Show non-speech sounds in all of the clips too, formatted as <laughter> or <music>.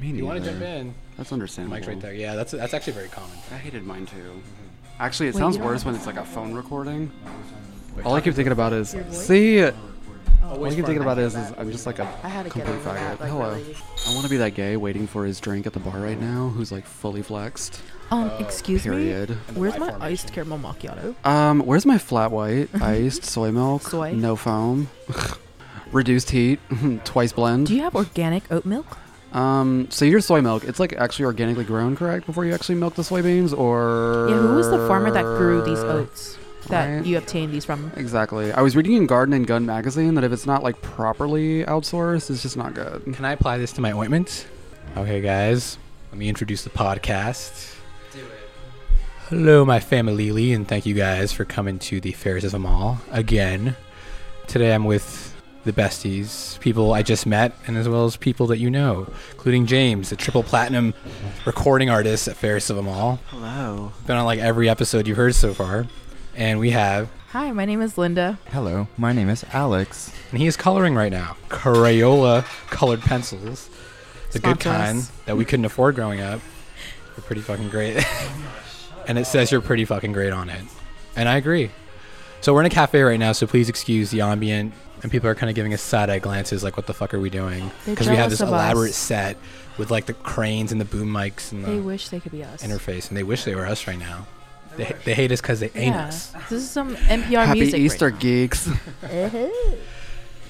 You want to jump in? That's understandable. Mike's right there. Yeah, that's that's actually very common. I hated mine too. Actually, it Wait, sounds you don't worse have when it's like a phone recording. Wait, All I talk keep thinking about is Your voice? see. All I Always keep thinking about is, is I'm just like a I had to complete over that. faggot. Like, Hello. really. I want to be that gay waiting for his drink at the bar right now, who's like fully flexed. Um, excuse Period. me. And Where's my formation. iced caramel macchiato? Um, where's my flat white <laughs> iced soy milk? Soy? No foam. <laughs> Reduced heat, <laughs> twice blend. Do you have organic oat milk? Um, so your soy milk, it's like actually organically grown, correct? Before you actually milk the soybeans, or Yeah, who was the farmer that grew these oats that Right. you obtain these from? Exactly. I was reading in Garden and Gun magazine that if it's not like properly outsourced, it's just not good. Can I apply this to my ointment? Okay, guys. Let me introduce the podcast. Do it. Hello, my family, Lee, and thank you guys for coming to the Ferris of them all again. Today I'm with the besties, people I just met, and as well as people that you know, including James, the triple platinum recording artist at Ferris of them all. Hello. Been on like every episode you've heard so far. And we have, Hi, my name is Linda. Hello, my name is Alex. and he is coloring right now. Crayola colored pencils. The good Sponsor kind that we couldn't afford growing up. They're pretty fucking great. <laughs> and it says you're pretty fucking great on it. And I agree. So we're in a cafe right now, so please excuse the ambient. And people are kind of giving us side eye glances, like, what the fuck are we doing? Because we have this of us. elaborate set with, like, the cranes and the boom mics and the They wish they could be us. interface, and they wish they were us right now. They, they hate us because they ain't yeah. us. This is some NPR Happy music. Easter, right geeks. <laughs>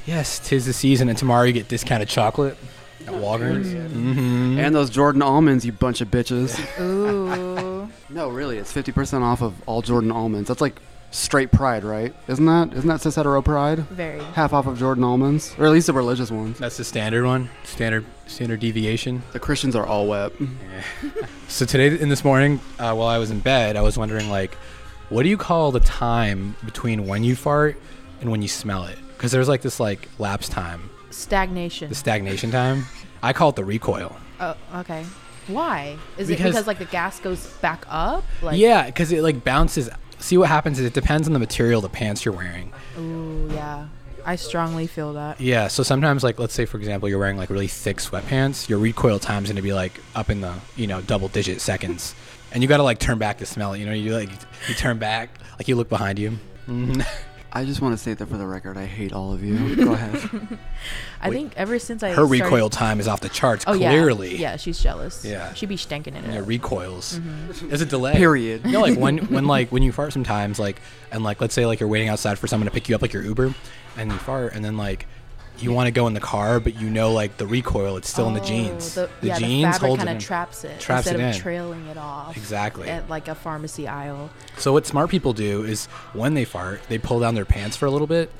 Yes, tis the season, and tomorrow you get discounted chocolate at Walgreens. Mm-hmm. and those Jordan almonds, you bunch of bitches. Ooh. <laughs> no, really, it's 50% off of all Jordan almonds. That's like straight pride, right? Isn't that? Isn't that cis hetero pride? Very. Half off of Jordan almonds, or at least the religious ones. That's the standard one, standard standard deviation. The Christians are all wet. <laughs> So today, in this morning, uh, while I was in bed, I was wondering like, what do you call the time between when you fart and when you smell it? Because there's like this like lapse time, Stagnation. the stagnation time. I call it the recoil. oh, okay. Why? Is it Because- because like the gas goes back up? Like, yeah, because it like bounces. See what happens is it depends on the material the pants you're wearing. Ooh, yeah. I strongly feel that. Yeah, so sometimes like let's say for example you're wearing like really thick sweatpants, your recoil time's gonna be like up in the you know double digit seconds, and you gotta like turn back to smell it. You know, you like you turn back, like you look behind you. Mhm. <laughs> <laughs> I just want to say that for the record, I hate all of you. <laughs> Go ahead. <laughs> I Wait. think ever since I Her started- recoil time is off the charts. Oh clearly, yeah, yeah, she's jealous. Yeah. she'd be stanking in And it it. recoils. Mm-hmm. There's a delay. Period. You know, like when <laughs> when like when you fart sometimes, like and like let's say like you're waiting outside for someone to pick you up, like your Uber, and you fart, and then like you want to go in the car, but you know like the recoil, it's still in the Oh, jeans. The, The yeah, jeans the fabric hold kind it of traps it Traps instead it of in. trailing it off. Exactly. At like a pharmacy aisle. So what smart people do is when they fart, they pull down their pants for a little bit,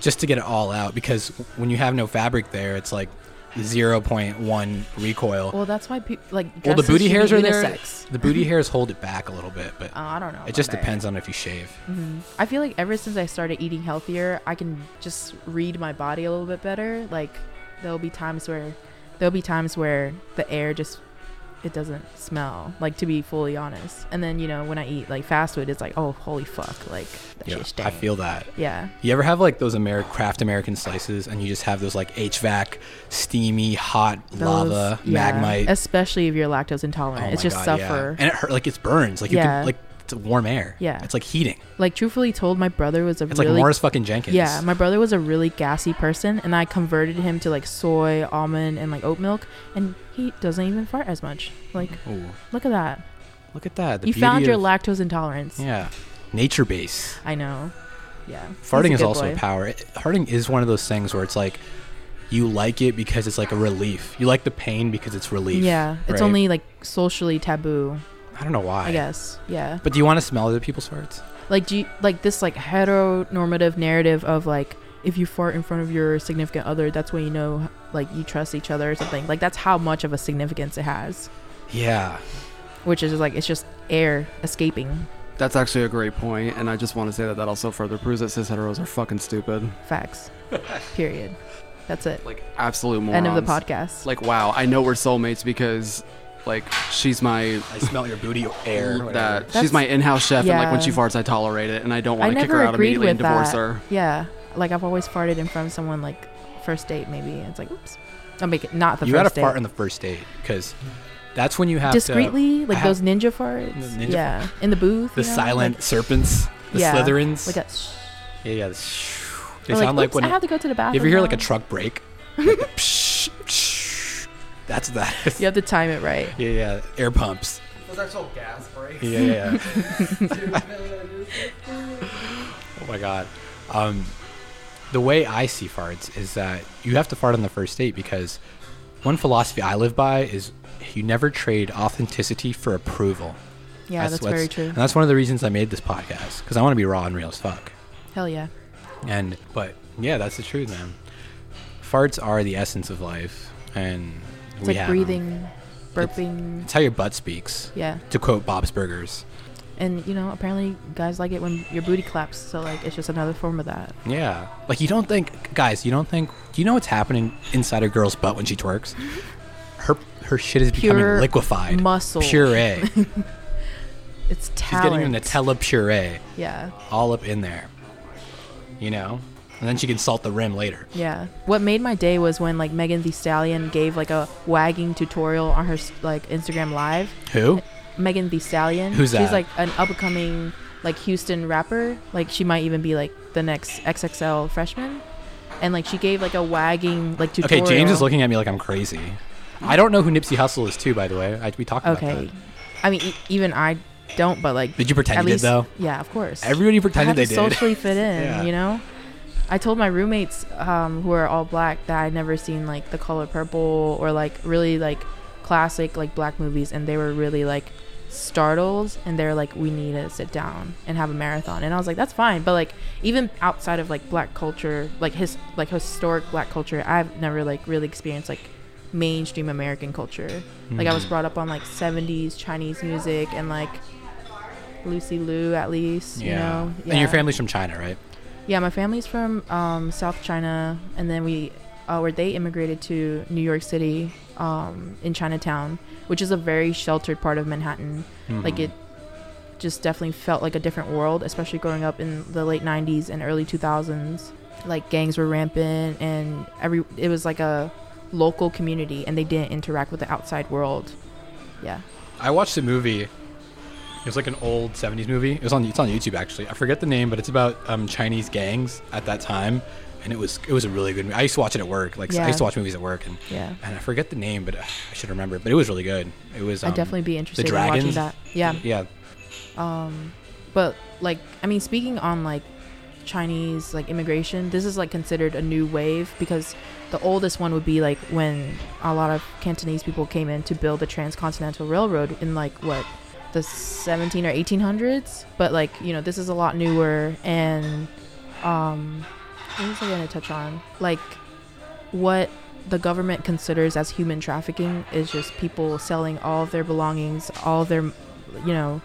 just to get it all out. Because when you have no fabric there, it's like 0.1 recoil. Well, that's why people like. Well, the booty hairs are there. unisex. The booty hairs hold it back a little bit, but <laughs> Oh, I don't know. it just that. depends on if you shave. Mhm. I feel like ever since I started eating healthier, I can just read my body a little bit better. Like there'll be times where there'll be times where the air just it doesn't smell. Like to be fully honest. And then you know when I eat like fast food, it's like oh holy fuck, like Yeah. I feel that. Yeah. You ever have like those Amer- Kraft American slices, and you just have those like HVAC, steamy, hot lava, Those- yeah, magmite. Especially if you're lactose intolerant, Oh it's just God, yeah. suffer. and it hurt like it burns. Like you Yeah. can like it's warm air. Yeah. it's like heating. Like truthfully told, my brother was a It's really like Morris fucking Jenkins. Yeah, my brother was a really gassy person, and I converted him to like soy, almond, and like oat milk, and he doesn't even fart as much. Like, Ooh, look at that. look at that. The you found your of- lactose intolerance. Yeah, nature base. I know. Yeah. Farting is also boy. power. It- Farting is one of those things where it's like you like it because it's like a relief. You like the pain because it's relief. Yeah, it's right? only like socially taboo, I don't know why. I guess. Yeah. But do you want to smell other people's farts? Like, do you, like this like heteronormative narrative of like if you fart in front of your significant other, that's when you know like you trust each other or something. Like that's how much of a significance it has, Yeah. which is like it's just air escaping. That's actually a great point, and I just want to say that that also further proves that cis heteros are fucking stupid. Facts. <laughs> Period. That's it. Like absolute morons. End of the podcast. Like wow, I know we're soulmates because Like she's my I smell your booty air. that That's- she's my in-house chef, and like when yeah. she farts, I tolerate it, and I don't I want to kick her out agreed immediately with and divorce that. her. Yeah, like I've always farted in front of someone like first date maybe. It's like oops, I'll make it not the you first gotta date. fart in the first date because that's when you have discreetly, to, like I have- those ninja farts. The ninja yeah, in the booth. the you know, silent like- serpents, the Yeah, Slytherins. Like a sh- yeah, yeah. the sh- They or sound like "Oops, when I have to go to the bathroom. If you ever hear like a now." truck brake. <laughs> Like, psh, psh, that's that. You have to time it right. yeah, yeah. Air pumps. Those actual gas brakes. Yeah, yeah. yeah. <laughs> oh my god. Um, the way I see farts is that you have to fart on the first date because one philosophy I live by is you never trade authenticity for approval. Yeah, that's, very true. And that's one of the reasons I made this podcast because I want to be raw and real as fuck. Hell yeah. And but yeah, that's the truth, man. Farts are the essence of life, and It's we like have breathing, burping. It's how your butt speaks. yeah, To quote Bob's Burgers. and you know apparently guys like it when your booty claps. So like it's just another form of that. Yeah. Like you don't think guys, you don't think do you know what's happening inside a girl's butt when she twerks? <laughs> Her her shit is becoming liquefied. muscle. Puree. <laughs> <laughs> It's talent. getting a Nutella puree Yeah, all up in there. You know? And then she can salt the rim later. yeah. What made my day was when like Megan Thee Stallion gave like a wagging tutorial on her like Instagram live. Who? Megan Thee Stallion. Who's that? She's like an up and coming like Houston rapper. Like she might even be like the next XXL freshman. And like she gave like a wagging like tutorial. Okay. James is looking at me like I'm crazy. I don't know who Nipsey Hussle is too, by the way. I, we talked about Okay. that. I mean, e- even I don't, but like Did you pretend you least, did though? Yeah, of course. Everybody pretended they to did. socially fit in, <laughs> Yeah. you know. I told my roommates um, who are all black that I'd never seen like The Color Purple or like really like classic like black movies, and they were really like startled, and they're like, "We need to sit down and have a marathon," and I was like, "That's fine," but like even outside of like black culture, like his like historic black culture, I've never like really experienced like mainstream American culture. Like I was Mhm. brought up on like 70s Chinese music and like Lucy Liu at least, you know. And your family's from China, right? Yeah, my family's from um, South China, and then we, uh, where they immigrated to New York City, um, in Chinatown, which is a very sheltered part of Manhattan. Like Mhm. it, just definitely felt like a different world, especially growing up in the late '90s and early 2000s. Like gangs were rampant, and every it was like a local community, and they didn't interact with the outside world. Yeah. I watched a movie. It was like an old '70s movie. It was on. It's on YouTube actually. I forget the name, but it's about um, Chinese gangs at that time, and it was it was a really good. movie. I used to watch it at work. Like I used to watch movies at work, and Yeah. and I forget the name, but uh, I should remember it. But it was really good. It was. Um, I'd definitely be interested in watching that. Yeah. Yeah. Um, but like, I mean, speaking on like Chinese like immigration, this is like considered a new wave because the oldest one would be like when a lot of Cantonese people came in to build the transcontinental railroad in like what the 17 or 1800s. But like, you know, this is a lot newer and um, what was I gonna touch on? Like, what the government considers as human trafficking is just people selling all of their belongings, all their, you know,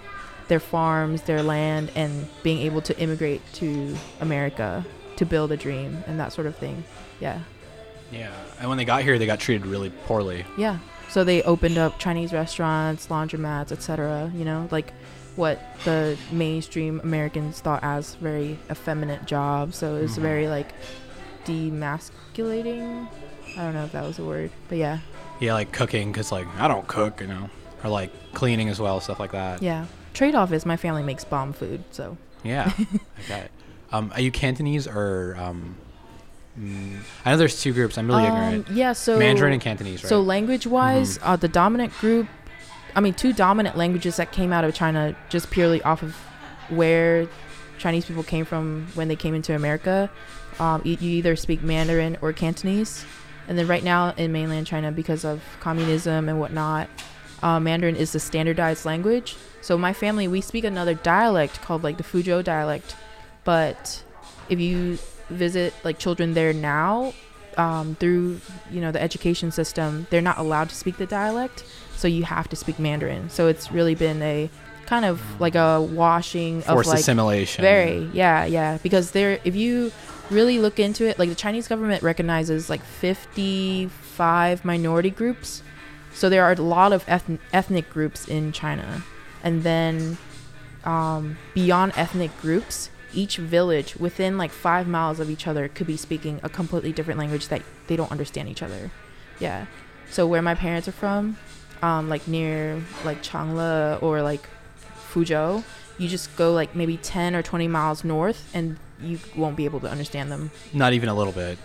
their farms, their land, and being able to immigrate to America to build a dream and that sort of thing. Yeah. Yeah. And when they got here, they got treated really poorly. Yeah. So they opened up Chinese restaurants, laundromats, etc. You know, like what the mainstream Americans thought as very effeminate jobs. So it's Mhm. very like demasculating. I don't know if that was a word, but yeah, Yeah, like cooking, cause like I don't cook, you know, or like cleaning as well, stuff like that. yeah. Trade off is my family makes bomb food, so Yeah. <laughs> okay. Um, are you Cantonese or um? Mm, I know there's two groups. I'm really ignorant. Um, yeah. So Mandarin and Cantonese, right? So language wise, uh, the dominant group, I mean, two dominant languages that came out of China just purely off of where Chinese people came from when they came into America. Um, you, you either speak Mandarin or Cantonese. And then right now in mainland China, because of communism and whatnot, uh, Mandarin is the standardized language. So my family, we speak another dialect called like the Fuzhou dialect. But if you visit like children there now, um, through you know the education system, they're not allowed to speak the dialect, so you have to speak Mandarin. So it's really been a kind of like a washing Forced of like assimilation. very yeah yeah because there if you really look into it like the Chinese government recognizes like 55 minority groups So there are a lot of ethn- ethnic groups in China, and then um, beyond ethnic groups, each village within like five miles of each other could be speaking a completely different language that they don't understand each other. Yeah. So where my parents are from, um, like near like Changle or like Fuzhou, you just go like maybe 10 or 20 miles north and you won't be able to understand them. Not even a little bit.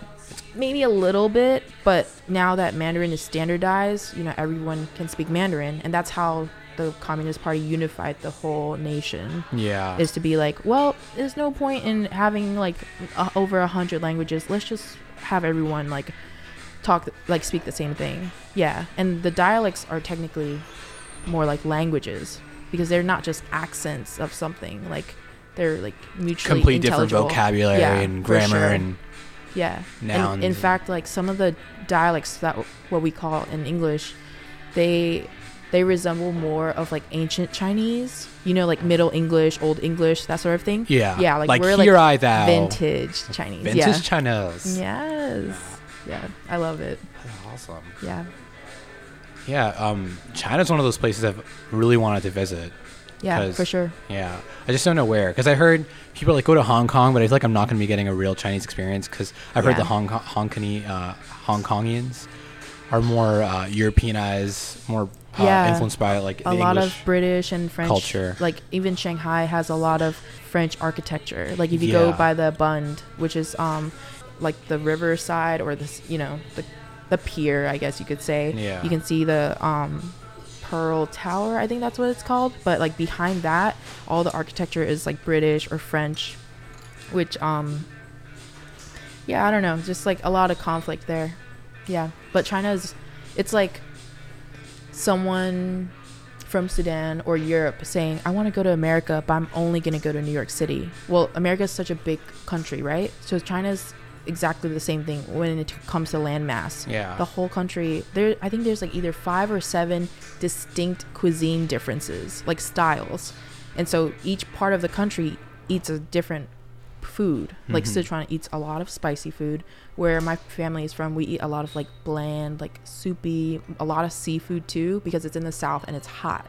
Maybe a little bit, but now that Mandarin is standardized, you know, everyone can speak Mandarin. And that's how the Communist Party unified the whole nation Yeah. is to be like, well, there's no point in having like uh, over a hundred languages. Let's just have everyone like talk, like speak the same thing. Yeah, and the dialects are technically more like languages because they're not just accents of something. Like they're like mutually Complete different vocabulary Yeah, and grammar sure. and Yeah. nouns. And in fact, like some of the dialects that what we call in English, they they resemble more of like ancient Chinese. You know, like Middle English, Old English, that sort of thing. yeah. yeah, like, like we're here like I thou. vintage Chinese. Vintage yeah. Chinese. Yes. Yeah, I love it. Awesome. Yeah. Yeah. Um, China's one of those places I've really wanted to visit. Yeah, for sure. Yeah, I just don't know where because I heard people like go to Hong Kong, but I feel like I'm not going to be getting a real Chinese experience because I've heard the Hong Kong Hong, Kong- uh, Hong Kongians are more uh, Europeanized, more uh, Yeah. influenced by like A lot English. of British and French culture. Like even Shanghai has a lot of French architecture. Like if you go by the Bund, which is um like the riverside or this, you know, the the pier, I guess you could say. Yeah. You can see the um Pearl Tower, I think that's what it's called. But like behind that, all the architecture is like British or French, which um yeah, I don't know, just like a lot of conflict there. Yeah, but China's it's like someone from Sudan or Europe saying, "I want to go to America, but I'm only going to go to New York City." Well, America is such a big country, right? So China's exactly the same thing when it comes to landmass. Yeah. The whole country, there I think there's like either 5 or 7 distinct cuisine differences, like styles. And so each part of the country eats a different food. Like Mhm. Sichuan eats a lot of spicy food. Where my family is from, we eat a lot of like bland, like soupy, a lot of seafood too, because it's in the south and it's hot.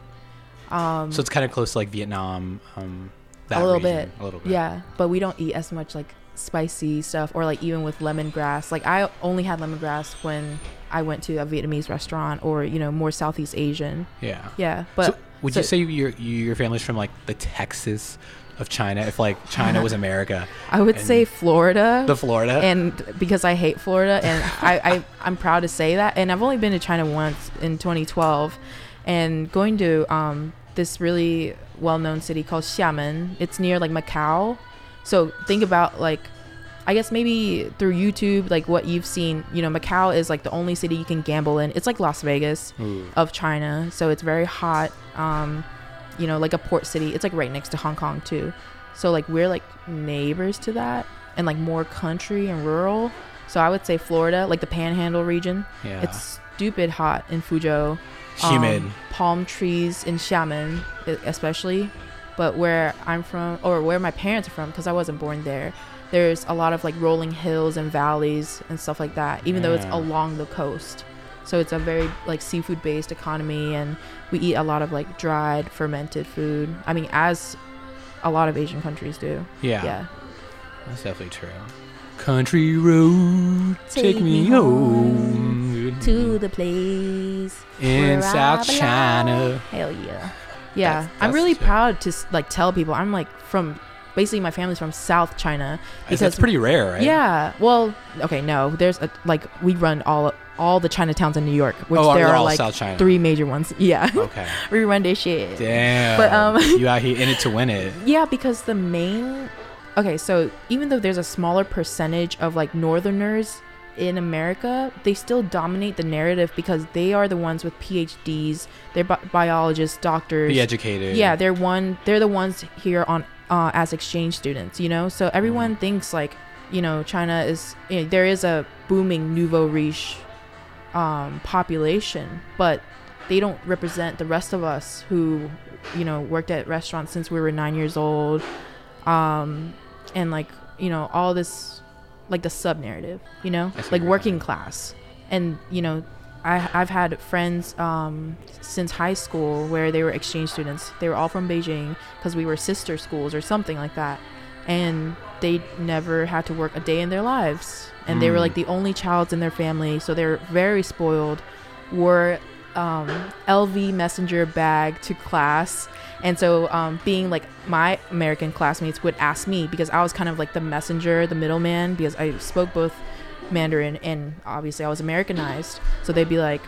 Um, so it's kind of close to like Vietnam. Um, that a little region, bit, A little bit. yeah. But we don't eat as much like spicy stuff, or like even with lemongrass. Like I only had lemongrass when I went to a Vietnamese restaurant, or you know more Southeast Asian. Yeah. Yeah, but so would so- you say your you, your family's from like the Texas of China? If like China was America, <laughs> I would say Florida. the Florida. and because I hate Florida, and I, I I'm proud to say that. And I've only been to China once in 2012, and going to um this really well-known city called Xiamen. It's near like Macau, so think about like. I guess maybe through YouTube, like what you've seen, you know, Macau is like the only city you can gamble in. It's like Las Vegas Ooh. of China, so it's very hot. Um, you know, like a port city. It's like right next to Hong Kong too. So like we're like neighbors to that, and like more country and rural. So I would say Florida, like the Panhandle region. yeah. It's stupid hot in Fuzhou. humid. Um, palm trees in Xiamen, especially. But where I'm from, or where my parents are from, because I wasn't born there, there's a lot of like rolling hills and valleys and stuff like that. Even though it's along the coast, so it's a very like seafood based economy, and we eat a lot of like dried fermented food. I mean, as a lot of Asian countries do. yeah. Yeah. That's definitely true. Country road, take, me home To the place in South. China. Hell yeah. Yeah, That's- I'm really sick. proud to like tell people I'm like from basically my family's from South China because That's pretty rare, right? Yeah. Well, okay, no. There's a like we run all all the Chinatowns in New York, which oh, there they're like South China. three major ones. <laughs> Yeah. Okay. <laughs> we run this shit. Damn. But, um, <laughs> you out here in it to win it. Yeah, because the main Okay, so even though there's a smaller percentage of like northerners in America, they still dominate the narrative because they are the ones with PhDs, they're bi- biologists, doctors. Be educated. Yeah, they're one. They're the ones here on uh, as exchange students. You know, so everyone thinks like, you know, China is. You know, there is a booming nouveau riche um, population, but they don't represent the rest of us who, you know, worked at restaurants since we were nine years old, um, and like you know all this, like the sub narrative. You know, like working class, and you know, I I've had friends um, since high school where they were exchange students. They were all from Beijing because we were sister schools or something like that, and they never had to work a day in their lives. And they were Mm. like the only childs in their family, so they're very spoiled. Wore um, LV messenger bag to class. And so, um, being like my American classmates would ask me because I was kind of like the messenger, the middleman, because I spoke both Mandarin and obviously I was Americanized. So they'd be like,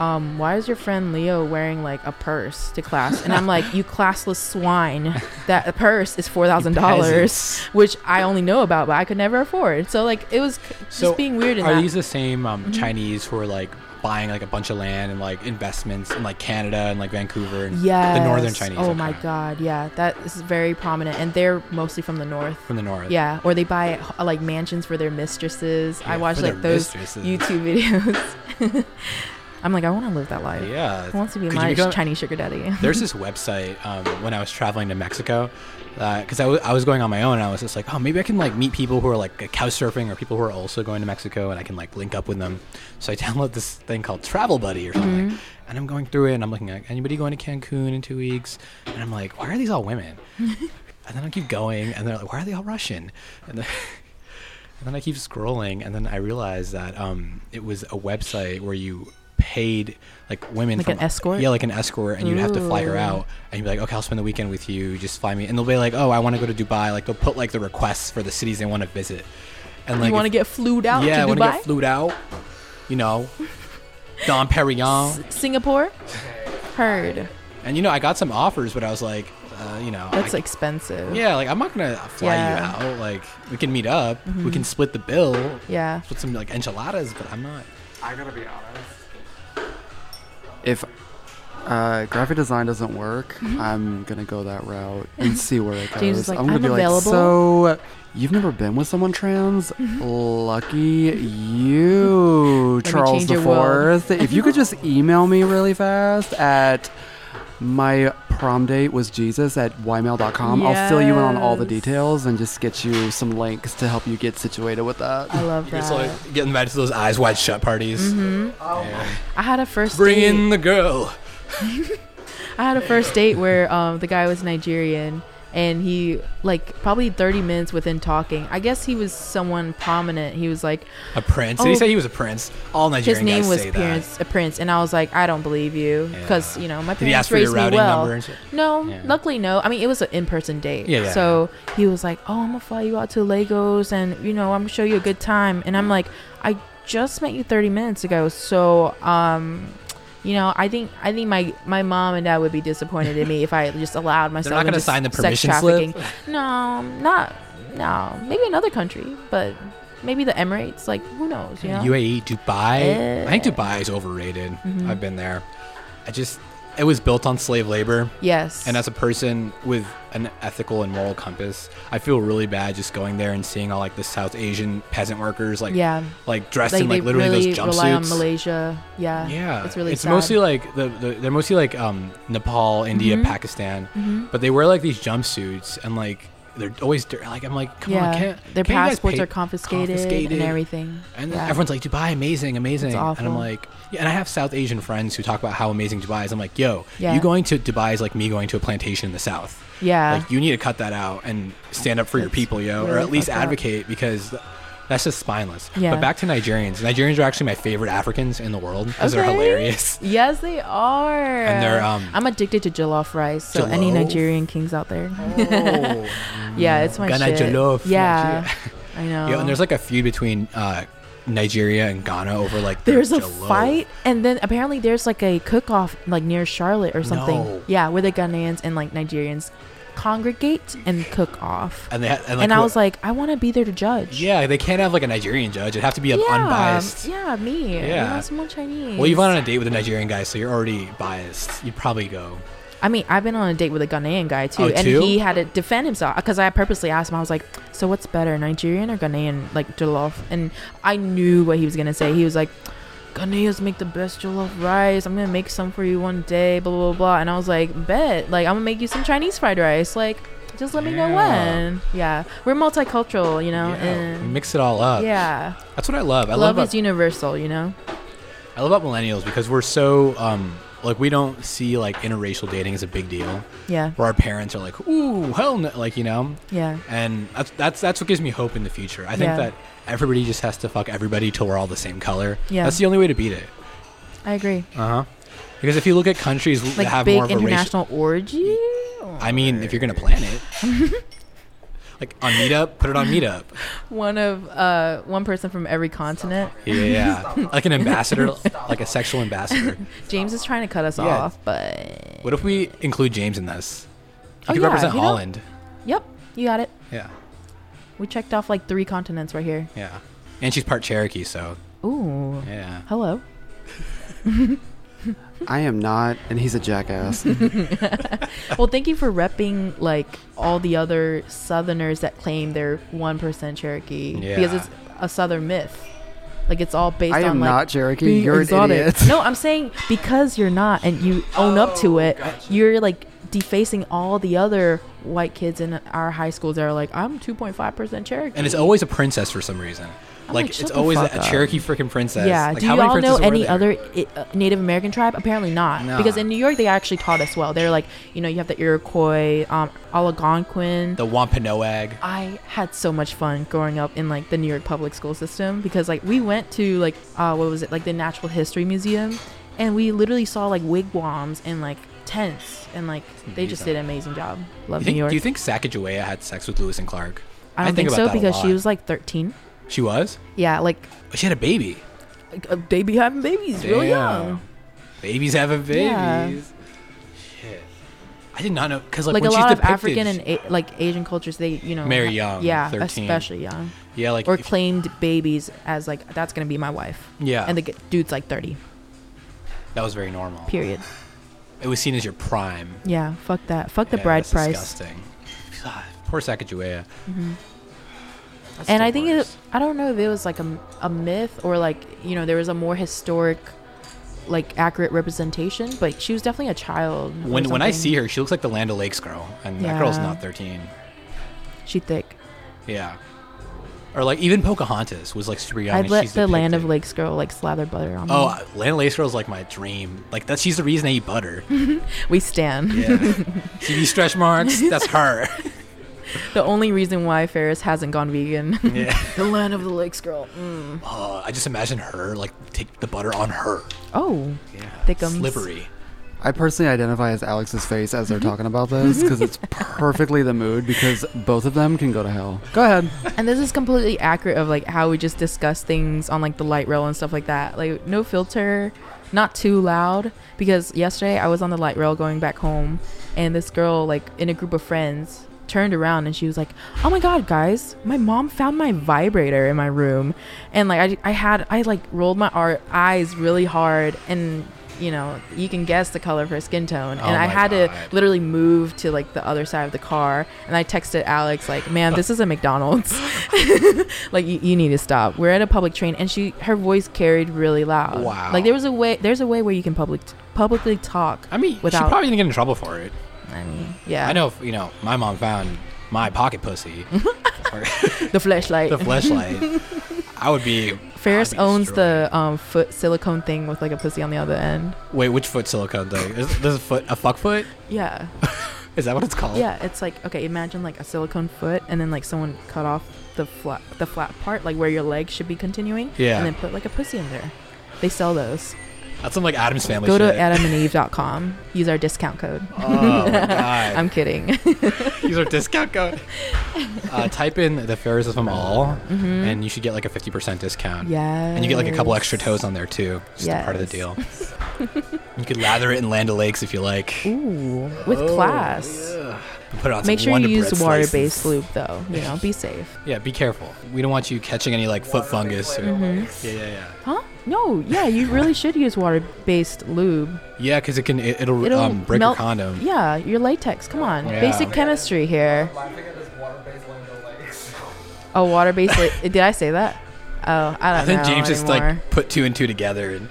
um, why is your friend Leo wearing like a purse to class? And I'm like, you classless swine. That a purse is four thousand dollars, <laughs> which I only know about, but I could never afford. So like, it was c- just being weird. In Are that. these the same um, Mhm. Chinese who are like buying like a bunch of land and like investments in like Canada and like Vancouver and Yes. the northern Chinese? Oh my god, yeah, that is very prominent, and they're mostly from the north. From the north. Yeah, or they buy uh, like mansions for their mistresses. I watch like those mistresses. YouTube <laughs> videos. I'm like, I want to live that life. Yeah. Who wants to be Could you my become- Chinese sugar daddy? <laughs> There's this website um, when I was traveling to Mexico, because I wa- I was going on my own, and I was just like, oh, maybe I can like meet people who are like couch surfing or people who are also going to Mexico, and I can like link up with them. So I <laughs> download this thing called Travel Buddy or something, Mhm. and I'm going through it, and I'm looking at anybody going to Cancun in two weeks, and I'm like, why are these all women? <laughs> and then I keep going, and they're like, why are they all Russian? And then, and then I keep scrolling, and then I realize that um, it was a website where you paid like women Like from an escort? yeah like an escort and you'd have to fly her out and you'd be like okay i'll spend the weekend with you just fly me and they'll be like oh i want to go to dubai like they'll put like the requests for the cities they want to visit and like you want to get flued out yeah i want to get flued out you know Dom Perignon. S- Singapore? Heard. And you know, I got some offers, but I was like, uh, you know, That's I- expensive. yeah, like I'm not gonna fly Yeah. you out. Like we can meet up, we Mhm. can split the bill, Yeah. split some like enchiladas, but I'm not. I gotta be honest. If uh, graphic design doesn't work, I'm gonna go that route and see where it <laughs> goes. Like, I'm gonna "I'm be available." like, so you've never been with someone trans? Mm-hmm. Lucky <laughs> you, Charles the. Fourth. if you could just <laughs> email me really fast at my prom date was Jesus at ymail.com. I'll fill you in on all the details and just get you some links to help you get situated with that. I love It's that. like getting back to those eyes wide shut parties. hmm Yeah. I had a first Bring date. in the girl. <laughs> I had a first date where um, the guy was Nigerian and he like probably 30 minutes within talking. I guess he was someone prominent. He was like A prince. Did he Oh. say he was a prince? All Nigerian. his name guys was say Prince, a prince, and I was like, I don't believe you because Yeah. you know my that. Did he ask parents raised me well. And shit? No, Yeah. luckily no. I mean, it was an in-person date. Yeah, yeah, So he was like, "Oh, I'm gonna fly you out to Lagos, and you know, I'm gonna show you a good time." And I'm like, "I just met you 30 minutes ago, so um, you know, I think I think my my mom and dad would be disappointed in me if I just allowed myself. They're not gonna sign the sex permission slip? trafficking. No, not no. Maybe another country, but maybe the Emirates. Like, who knows? You know. UAE, Dubai. I think Eh. Dubai is overrated. Mhm. I've been there. I just, it was built on slave labor. yes. And as a person with an ethical and moral compass, I feel really bad just going there and seeing all like the South Asian peasant workers, like yeah. like dressed Like in like literally really those rely on jumpsuits. Malaysia. Yeah. Yeah, It's really it's sad. mostly like the, the they're mostly like um Nepal, India, Mhm. Pakistan, hmm but they wear like these jumpsuits and like they're always dir- like I'm like come yeah. on can't Their can't passports pay- are confiscated, confiscated? and everything. and yeah. everyone's like Dubai amazing amazing and I'm like yeah and I have South Asian friends who talk about how amazing Dubai is I'm like yo Yeah. you going to Dubai is like me going to a plantation in the south yeah. like you need to cut that out and stand up for your people yo or at least fucked up. advocate because th- that's just spineless Yeah. but back to Nigerians Nigerians are actually my favorite Africans in the world because they're hilarious <laughs> yes, they are. and they're um I'm addicted to jollof rice. So any Nigerian kings out there? oh. <laughs> yeah, it's my Ghana shit. jollof, Yeah, Nigeria. <laughs> I know. Yeah, and there's like a feud between uh, Nigeria and Ghana over like. There's a jollof. fight, and then apparently there's like a cook-off like near Charlotte or something. No. Yeah, where the Ghanaians and like Nigerians congregate and cook off. and they and, like, and I what- was like, I want to be there to judge. yeah, they can't have like a Nigerian judge. It'd have to be a yeah, unbiased. Yeah, me. Yeah. Yeah, you know, someone Chinese. Well, you've gone on a date with a Nigerian guy, so you're already biased. You'd probably go. I mean, I've been on a date with a Ghanaian guy too, Oh, and too? he had to defend himself because I purposely asked him. I was like, "So what's better, Nigerian or Ghanaian like jollof?" And I knew what he was gonna say. He was like, "Ghanaians make the best jollof rice. I'm gonna make some for you one day." Blah blah blah. And I was like, "Bet, like I'm gonna make you some Chinese fried rice. Like, just let me know when." Yeah, we're multicultural, you know. yeah, and mix it all up. yeah, That's what I love. I love, love. is universal, you know. I love about millennials because we're so um like we don't see like interracial dating as a big deal. Yeah. Where our parents are like, ooh, hell no, like you know, Yeah. and that's that's that's what gives me hope in the future. I think Yeah. that everybody just has to fuck everybody till we're all the same color. Yeah. That's the only way to beat it. I agree. Uh huh. Because if you look at countries that Like have big more of a racial, international orgy. I mean, if you're gonna plan it, <laughs> like on Meetup, put it on Meetup. One of uh one person from every continent. Yeah, <laughs> like an ambassador, like a sexual ambassador. <laughs> James is trying to cut us Yeah. off, but What if we include James in this? He Oh, could yeah, represent you know- Holland. yep, you got it. Yeah, We checked off like three continents right here. yeah. And she's part Cherokee, so Ooh. yeah. Hello. <laughs> I am not, and he's a jackass. <laughs> <laughs> well, thank you for repping like all the other Southerners that claim they're one percent Cherokee because it's a Southern myth. Like it's all based I on am like not Cherokee. You're exotic. an idiot. No, I'm saying because you're not and you own up to oh, it, you're like defacing all the other white kids in our high schools that are like, I'm 2.5% Cherokee. And it's always a princess for some reason. I'm like, like, it's always a, a. Cherokee freaking princess. yeah. Like, Do how you many all know any there? other I- uh, Native American tribe? Apparently not, Nah. because in New York they actually taught us well. They're like, you know, you have the Iroquois, um, Algonquin. The Wampanoag. I had so much fun growing up in like the New York public school system because like we went to like uh what was it like the Natural History Museum and we literally saw like wigwams and like tents and like mm-hmm. they just did an amazing job. You Love think, New York. do you think Sacagawea had sex with Lewis and Clark? I don't think, about so because she was like 13. She was. Yeah, like, She had a baby. like a baby having babies real young. Babies having babies. Yeah. Shit. I did not know because like, Like, when a she's lot of African and a- like Asian cultures, they you know Marry young, Yeah, 13. especially young, yeah, like or claimed babies as like that's gonna be my wife, yeah, and the g- dude's like 30. that was very normal. Period. It was seen as your prime. Yeah, fuck that. Fuck the Yeah, bride that's price. Disgusting. God, poor Sacagawea. hmm and I think it. I don't know if it was like a, a myth or like you know there was a more historic, like accurate representation, but she was definitely a child. when when I see her, she looks like the Land O'Lakes girl, and that girl's Yeah. not thirteen. she thick. Yeah. Or like even Pocahontas was like super young. I'd let she's the Land O'Lakes girl like slather butter on Oh, me. uh, Land O'Lakes girl is like my dream. Like that, she's the reason I eat butter. <laughs> We stand. Yeah. <laughs> See these stretch marks? That's her. <laughs> the only reason why Ferris hasn't gone vegan. yeah. the Land of the Lakes girl. Mm. Oh, I just imagine her like take the butter on her. Oh, Yeah. Thickums. Slippery. I personally identify as Alex's face as they're mm-hmm. talking about this because it's <laughs> perfectly the mood because both of them can go to hell. Go ahead. and this is completely accurate of like how we just discuss things on like the light rail and stuff like that. Like no filter, not too loud. Because yesterday I was on the light rail going back home, and this girl like in a group of friends turned around and she was like, "Oh my god, guys, my mom found my vibrator in my room," and like I I had I like rolled my eyes really hard and. You know, you can guess the color of her skin tone, and Oh I had God. to literally move to like the other side of the car, and I texted Alex like, "Man, this is a McDonald's." <laughs> like you, you need to stop we're at a public train and she her voice carried really loud Wow. like there was a way there's a way where you can public publicly talk I mean, she Without- probably didn't get in trouble for it. i mean yeah I know, if, you know, my mom found my pocket pussy, <laughs> <laughs> the flashlight the flashlight. I would be. Ferris I'd be owns the um foot silicone thing with like a pussy on the other end Wait, which foot silicone thing? Is this a foot a fuck foot? yeah <laughs> Is that what it's called? yeah it's like okay imagine like a silicone foot and then like someone cut off the flat the flat part like where your leg should be continuing Yeah. and then put like a pussy in there they sell those That's some like Addams Family. go shit. to adamandeve.com use our discount code Oh my <laughs> god. i'm kidding <laughs> Use our discount code. <laughs> Uh, type in the Ferris of them all, Mhm. and you should get like a fifty percent discount. Yeah. And you get like a couple extra toes on there too. Just a part of the deal. you could lather it in Land Lakes if you like. Ooh, with Oh, class. yeah. Put it on Make some sure you use Bread water-based slices. lube, though. You know, be safe. Yeah, be careful. We don't want you catching any like foot fungus. Or, Mhm. Yeah, yeah, yeah. Huh? No. Yeah, you really should use water-based lube. Yeah, because it can it, it'll, It'll um, break melt- your condom. Yeah, your latex. Come on, Yeah. basic chemistry here. <laughs> Oh, water-based. la- <laughs> Did I say that? Oh, I don't I think know James just like put two and two together and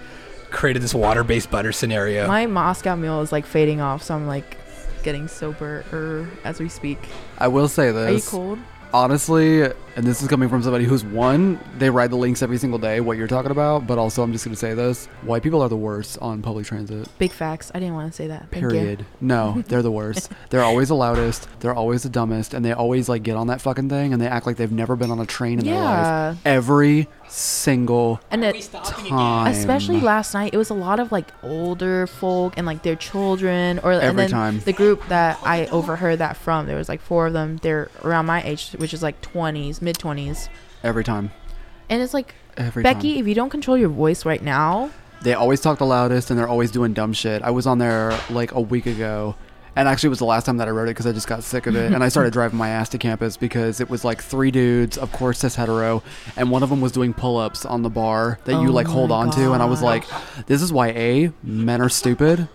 created this water-based butter scenario. My Moscow mule is like fading off, so I'm like getting sober as we speak. I will say this. Are you cold? Honestly, and this is coming from somebody who's one, they ride the LYNX every single day, what you're talking about, but also I'm just going to say this white people are the worst on public transit. Big facts. I didn't want to say that. Thank you. Period. No, <laughs> they're the worst. they're always the loudest, they're always the dumbest, and they always like get on that fucking thing and they act like they've never been on a train in their life. Every single And it, time. especially last night, it was a lot of like older folk and like their children, or and Every then time. the group that I overheard that from. There was like four of them. They're around my age, which is like twenties, mid twenties, Every time. and it's like Every Becky, time. if you don't control your voice right now, They always talk the loudest and they're always doing dumb shit. I was on there like a week ago. And actually, it was the last time that I wrote it because I just got sick of it. and I started <laughs> driving my ass to campus because it was like three dudes, of course, cis hetero, and one of them was doing pull ups on the bar that you Oh like hold on to. And I was like, this is why A, men are stupid,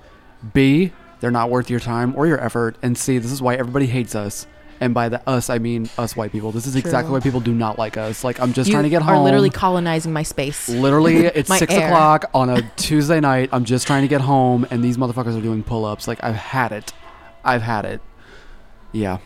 B, they're not worth your time or your effort, and C, this is why everybody hates us. And by the us, I mean us white people. This is exactly why people do not like us. Like, I'm just you trying to get home. You are literally colonizing my space. Literally, <laughs> it's six air. o'clock on a Tuesday night. I'm just trying to get home, and these motherfuckers are doing pull ups. Like, I've had it. I've had it. Yeah.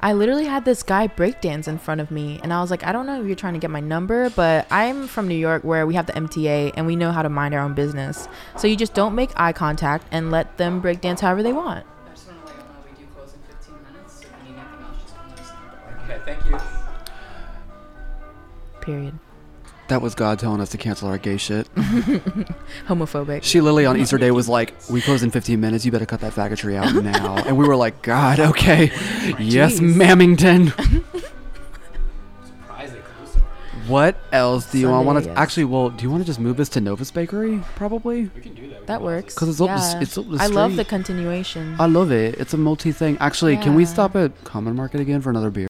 I literally had this guy breakdance in front of me, and I was like, I don't know if you're trying to get my number, but I'm from New York where we have the MTA and we know how to mind our own business. So you just don't make eye contact and let them breakdance however they want. I just want to let you know we do close in 15 minutes, so if you need anything else, just come let us know. Okay, thank you. Period. That was God telling us to cancel our gay shit. <laughs> Homophobic. She literally on Easter Day was like, We close in 15 minutes. You better cut that faggotry out now. <laughs> And we were like, God, okay. Yes, Jeez. Mammington. Surprise <laughs> they closed What else do you Sunday, want to yes. actually? Well, do you want to just move this to Nova's Bakery? Probably. We can do that. That works. 'Cause it's up the Yeah. it's up the I love the continuation. I love it. It's a multi thing. Actually, can we Yeah. stop at Common Market again for another beer?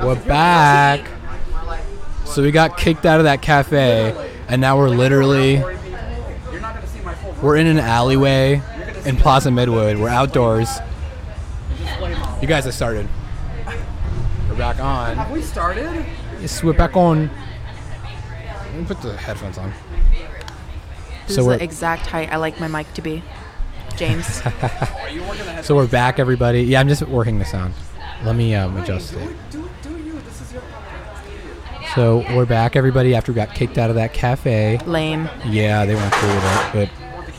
We're back. So we got kicked out of that cafe, and now we're literally we're in an alleyway in Plaza Midwood. We're outdoors. You guys have started. We're back on. Have we started? Yes, we're back on. Let me put the headphones on. this so is we're- the exact height I like my mic to be. James. <laughs> So we're back, everybody. Yeah, I'm just working the sound. Let me um, adjust it. So we're back, everybody, after we got kicked out of that cafe. Lame. Yeah, they weren't cool with it,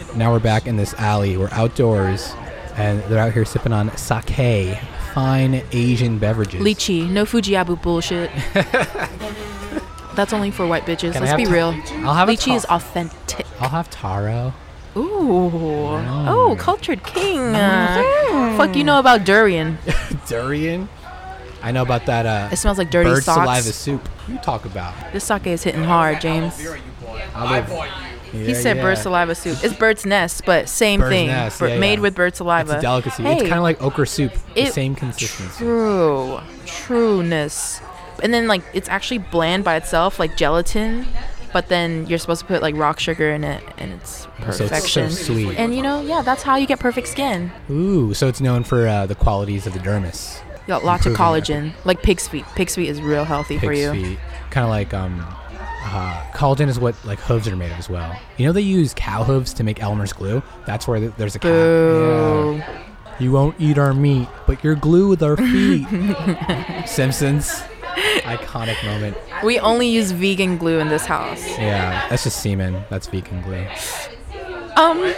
but now we're back in this alley. We're outdoors, and they're out here sipping on sake, fine Asian beverages. Lychee. No Fujiabu bullshit. <laughs> That's only for white bitches. Can I Let's have be ta- real. I'll have a Lychee ta- is authentic. I'll have taro. Ooh. Oh, cultured king. Fuck you know about durian. <laughs> Durian. I know about that. Uh, It smells like dirty bird socks. saliva soup. You talk about. This sake is hitting hard, James. I He said bird saliva soup. It's bird's nest, but same Bird's thing. nest, Bir- yeah, made yeah. with bird saliva. It's a delicacy. Hey, it's kind of like okra soup. The same consistency. True. Trueness. And then like it's actually bland by itself, like gelatin. But then you're supposed to put like rock sugar in it, and it's perfection. So it's so perfection. sweet. and you know, yeah, that's how you get perfect skin. Ooh, so it's known for uh, the qualities of the dermis. You got lots of Improving collagen, like pig's feet. Pig's feet is real healthy for Pig's you. feet. Kind of like um, uh, collagen is what like hooves are made of as well. You know they use cow hooves to make Elmer's glue. That's where th- there's a cow. Boo. Yeah. You won't eat our meat, but you're glue with our feet. <laughs> Simpsons. Iconic moment. We only use vegan glue in this house. Yeah, that's just semen. That's vegan glue. Um, <laughs>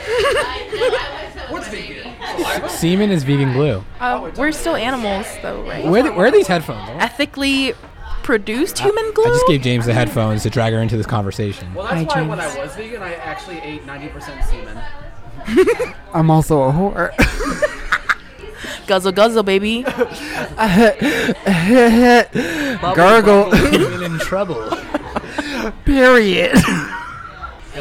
Semen is vegan glue. uh, we're still animals, though, right? Where, th- where are these headphones? Ethically produced human glue. I just gave James the headphones to drag her into this conversation. Well, that's Hi, why when I was vegan, I actually ate 90% semen. <laughs> I'm also a whore. <laughs> guzzle, guzzle, baby. <laughs> Gargle. Even in trouble. Period.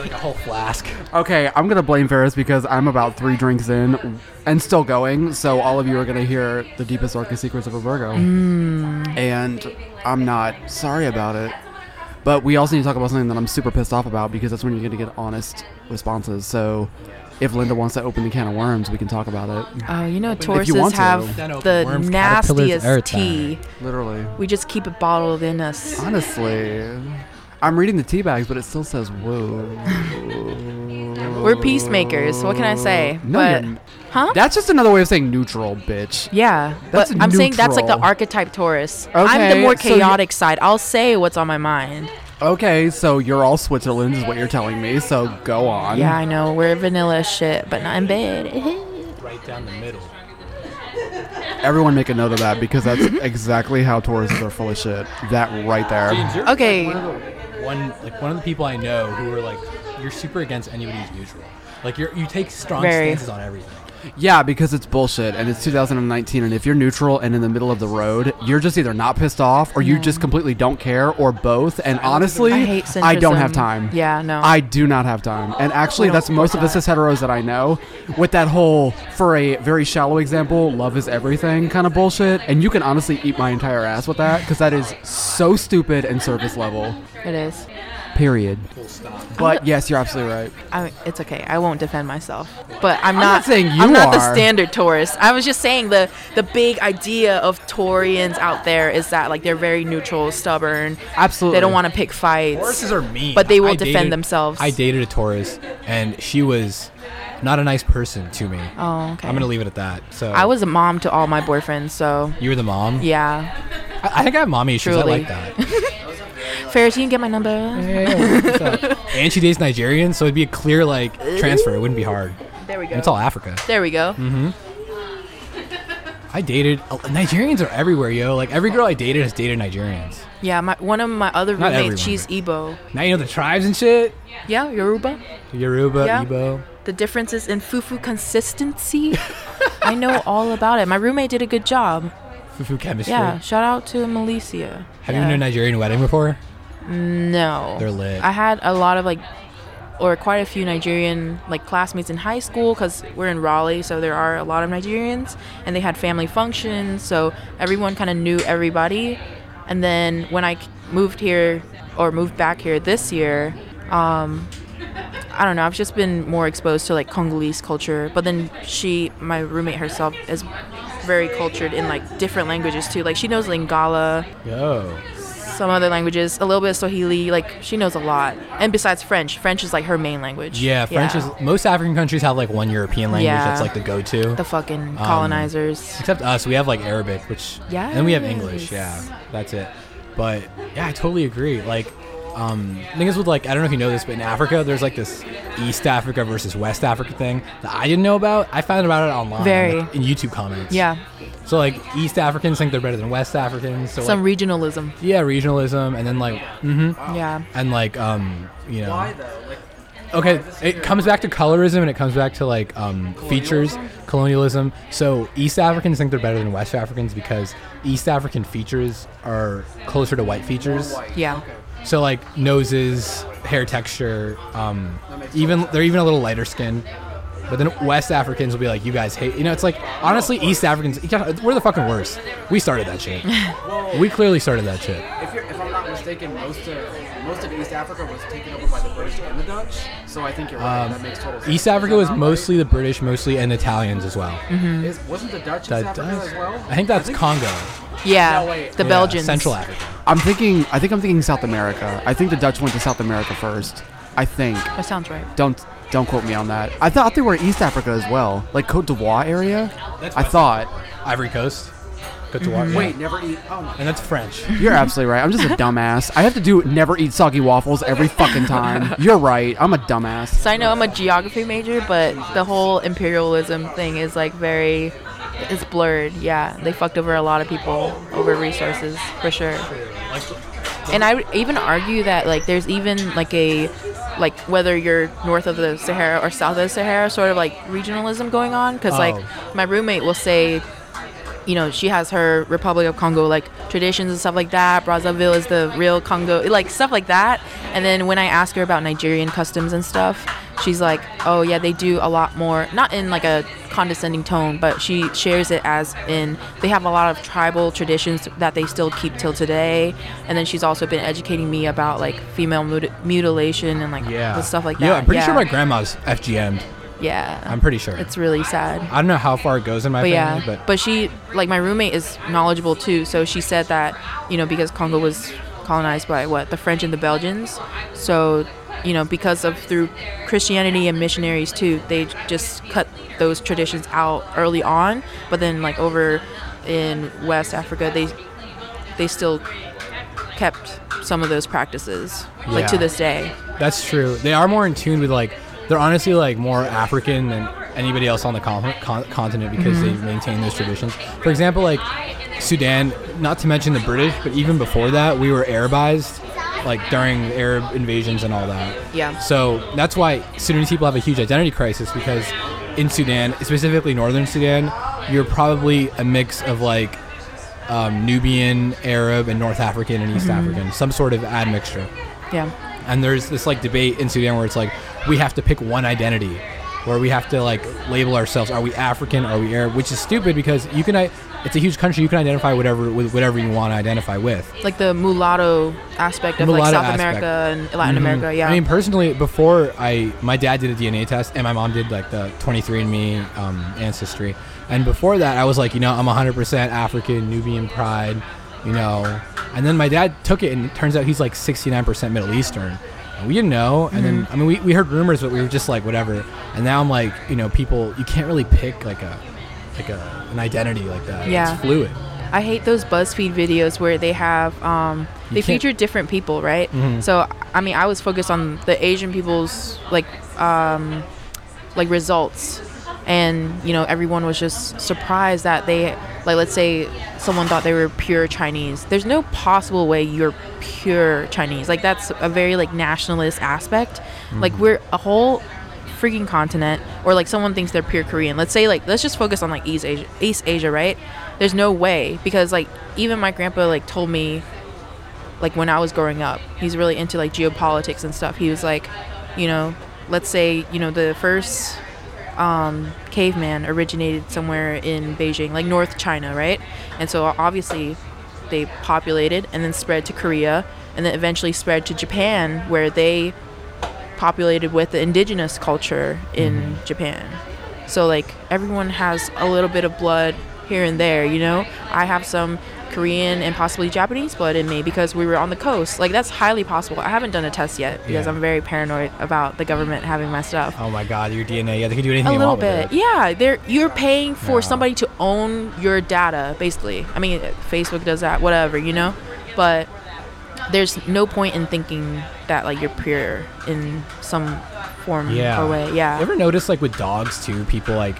Like a whole flask. Okay, I'm gonna blame Ferris because I'm about three drinks in and still going. So all of you are gonna hear the deepest, darkest secrets of a Virgo, mm. and I'm not sorry about it. But we also need to talk about something that I'm super pissed off about because that's when you're gonna get honest responses. So if Linda wants to open the can of worms, we can talk about it. Oh, you know, you Tauruses want have Then the worms, nastiest tea. Literally. We just keep it bottled in us. Honestly, I'm reading the tea bags, but it still says whoa. We're peacemakers. What can I say? No, but you're n- Huh? That's just another way of saying neutral, bitch. Yeah, That's but I'm saying that's like the neutral. archetype Taurus. I'm the Okay, more so you- chaotic side. I'll say what's on my mind. Okay, so you're all Switzerland, is what you're telling me. So go on. Yeah, I know we're vanilla as shit, but not in bed. <laughs> Right down the middle. Everyone make a note of that because that's <laughs> exactly how Tauruses are full of shit. That right there. James, you're Okay. like one, of the, like one of the people I know who are like you're super against anybody who's neutral. Like you're you take strong Very. stances on everything. Yeah, because it's bullshit and it's 2019 and if you're neutral and in the middle of the road, you're just either not pissed off or you just completely don't care or both. And honestly, I hate I don't have centrism. time. Yeah, no. I do not have time. And actually, that's most of the cis heteros that I know with that whole, for a very shallow example, love is everything kind of bullshit. And you can honestly eat my entire ass with that because that is so stupid and surface level. it is. Period. Full stop. But yes, you're absolutely right. I, it's okay. I won't defend myself. But I'm I'm not, not saying you I'm not the standard Taurus. I was just saying the the big idea of Taurians out there is that like they're very neutral, stubborn. Absolutely. They don't want to pick fights. Tauruses are mean. But they will I defend dated- themselves. I dated a Taurus, and she was not a nice person to me. Oh, okay. I'm gonna leave it at that. So I was a mom to all my boyfriends, so You were the mom. yeah. I, I think I have mommy issues. I like that. <laughs> Ferris, you can get my number. <laughs> And she dates Nigerians, so it'd be a clear like transfer. It wouldn't be hard. There we go. And it's all Africa. There we go. Mm-hmm. I dated uh, Nigerians are everywhere, yo. Like every girl I dated has dated Nigerians. Yeah, my one of my other Not roommates, everyone, she's Igbo. Now you know the tribes and shit. Yeah, Yoruba. Yoruba, Yeah. Igbo. The differences in fufu consistency. I know <laughs> all about it. My roommate did a good job. Fufu chemistry. Yeah, shout out to Milicia. Have you been to a Nigerian wedding before? No. They're lit. I had a lot of like, or quite a few Nigerian like classmates in high school because we're in Raleigh, so there are a lot of Nigerians, and they had family functions, so everyone kind of knew everybody. And then when I moved here or moved back here this year, um, I don't know. I've just been more exposed to like Congolese culture, but then she, my roommate herself, is very cultured in like different languages too. Like she knows Lingala, Yo. Some other languages, a little bit of Swahili. Like she knows a lot. And besides French, French is like her main language. Yeah, French is. Most African countries have like one European language Yeah. that's like the go-to. the fucking um, colonizers. Except us, we have like Arabic, which Yeah. and we have English. Yeah, that's it. But yeah, I totally agree. Like, um, thing is with like I don't know if you know this, but in Africa, there's like this East Africa versus West Africa thing that I didn't know about. I found about it online, Very. like, in YouTube comments. yeah, So like East Africans think they're better than West Africans. So some like, regionalism. yeah, regionalism, and then like, hmm Yeah, and like, um, you know, Why though? Like, Okay, it comes back to colorism and it comes back to like um, features, colonialism. So East Africans think they're better than West Africans because East African features are closer to white features. yeah. So like noses, hair texture, um, even they're even a little lighter skin. But then West Africans will be like, you guys hate. You know, it's like honestly, East Africans, we're the fucking worst. We started that shit. <laughs> we clearly started that shit. if, you're, if I'm not mistaken, most of most of East Africa was taken over by the British and the Dutch. So I think you're right. that makes total sense. Um, East Africa was that not mostly the British, mostly and Italians as well. right? Is, wasn't the Dutch East That Africa as well? I think that's Congo. Yeah, No, wait. the Yeah, Belgians. Central Africa. I'm thinking. I think I'm thinking South America. I think the Dutch went to South America first. I think. That sounds right. Don't don't quote me on that. I thought they were East Africa as well, like Cote d'Ivoire area. That's I thought. Ivory Coast. Cote d'Ivoire. Mm-hmm. yeah. Wait, never eat. Oh my. And that's French. You're absolutely right. I'm just a <laughs> dumbass. I have to do never eat soggy waffles every fucking time. You're right. I'm a dumbass. So I know I'm a geography major, but the whole imperialism thing is like very, it's blurred. Yeah, they fucked over a lot of people over resources for sure. And I would even argue that like there's even like a like whether you're north of the Sahara or south of the Sahara, sort of like regionalism going on. Because Oh. like my roommate will say, you know, she has her Republic of Congo like traditions and stuff like that. Brazzaville is the real Congo, like stuff like that. And then when I ask her about Nigerian customs and stuff, she's like, oh yeah, they do a lot more. Not in like a condescending tone, but she shares it as in they have a lot of tribal traditions that they still keep till today. And then she's also been educating me about like female muti- mutilation and like Yeah. the stuff like that. Yeah, I'm pretty sure my grandma's FGM'd. Yeah, I'm pretty sure. it's really sad I don't know how far it goes in my but family, yeah but, but she like my roommate is knowledgeable too so she said that you know because congo was colonized by what the French and the Belgians. So, you know, because of through Christianity and missionaries too, they just cut those traditions out early on. But then, like over in West Africa, they they still kept some of those practices, like to this day. That's true. They are more in tune with like they're honestly like more African than anybody else on the con- con- continent because they maintain those traditions. For example, like Sudan, not to mention the British, but even before that, we were Arabized, like during Arab invasions and all that. Yeah. So that's why Sudanese people have a huge identity crisis because in Sudan, specifically northern Sudan, you're probably a mix of like um, Nubian, Arab, and North African and East African, some sort of admixture. Yeah. And there's this like debate in Sudan where it's like we have to pick one identity, where we have to like label ourselves. Are we African? Are we Arab? Which is stupid because you can. It's a huge country. You can identify whatever with whatever you want to identify with. Like the mulatto aspect of like South aspect. America and Latin Mhm. America. Yeah. I mean, personally, before I, my dad did a DNA test, and my mom did like the 23andMe um, ancestry. And before that, I was like, you know, I'm 100% African, Nubian pride, you know. And then my dad took it, and it turns out he's like 69% Middle Eastern. And we didn't know. And then, I mean, we, we heard rumors, but we were just like, whatever. And now I'm like, you know, people, you can't really pick like a, like a, an identity like that. Yeah. It's fluid. I hate those BuzzFeed videos where they have um, they feature different people, right? Mhm. So I mean, I was focused on the Asian people's like um, like results, and you know everyone was just surprised that they like let's say someone thought they were pure Chinese. There's no possible way you're pure Chinese. Like that's a very like nationalist aspect. Mm-hmm. Like we're a whole freaking continent or like someone thinks they're pure Korean. Let's say like let's just focus on like East Asia, East Asia, right? There's no way because like even my grandpa like told me like when I was growing up, he's really into like geopolitics and stuff. He was like, you know, let's say, you know, the first um, caveman originated somewhere in Beijing, like North China, right? And so obviously they populated and then spread to Korea and then eventually spread to Japan where they populated with the indigenous culture in Japan. So like everyone has a little bit of blood here and there, you know? I have some Korean and possibly Japanese blood in me because we were on the coast. Like that's highly possible. I haven't done a test yet because Yeah. I'm very paranoid about the government having my stuff. Oh my God, your DNA. Yeah, they can do anything A you little bit, it. yeah. They're you're paying for Yeah. somebody to own your data, basically. I mean, Facebook does that, whatever, you know. But there's no point in thinking that like you're pure in some form Yeah. or way. Yeah. You ever notice like with dogs too, people like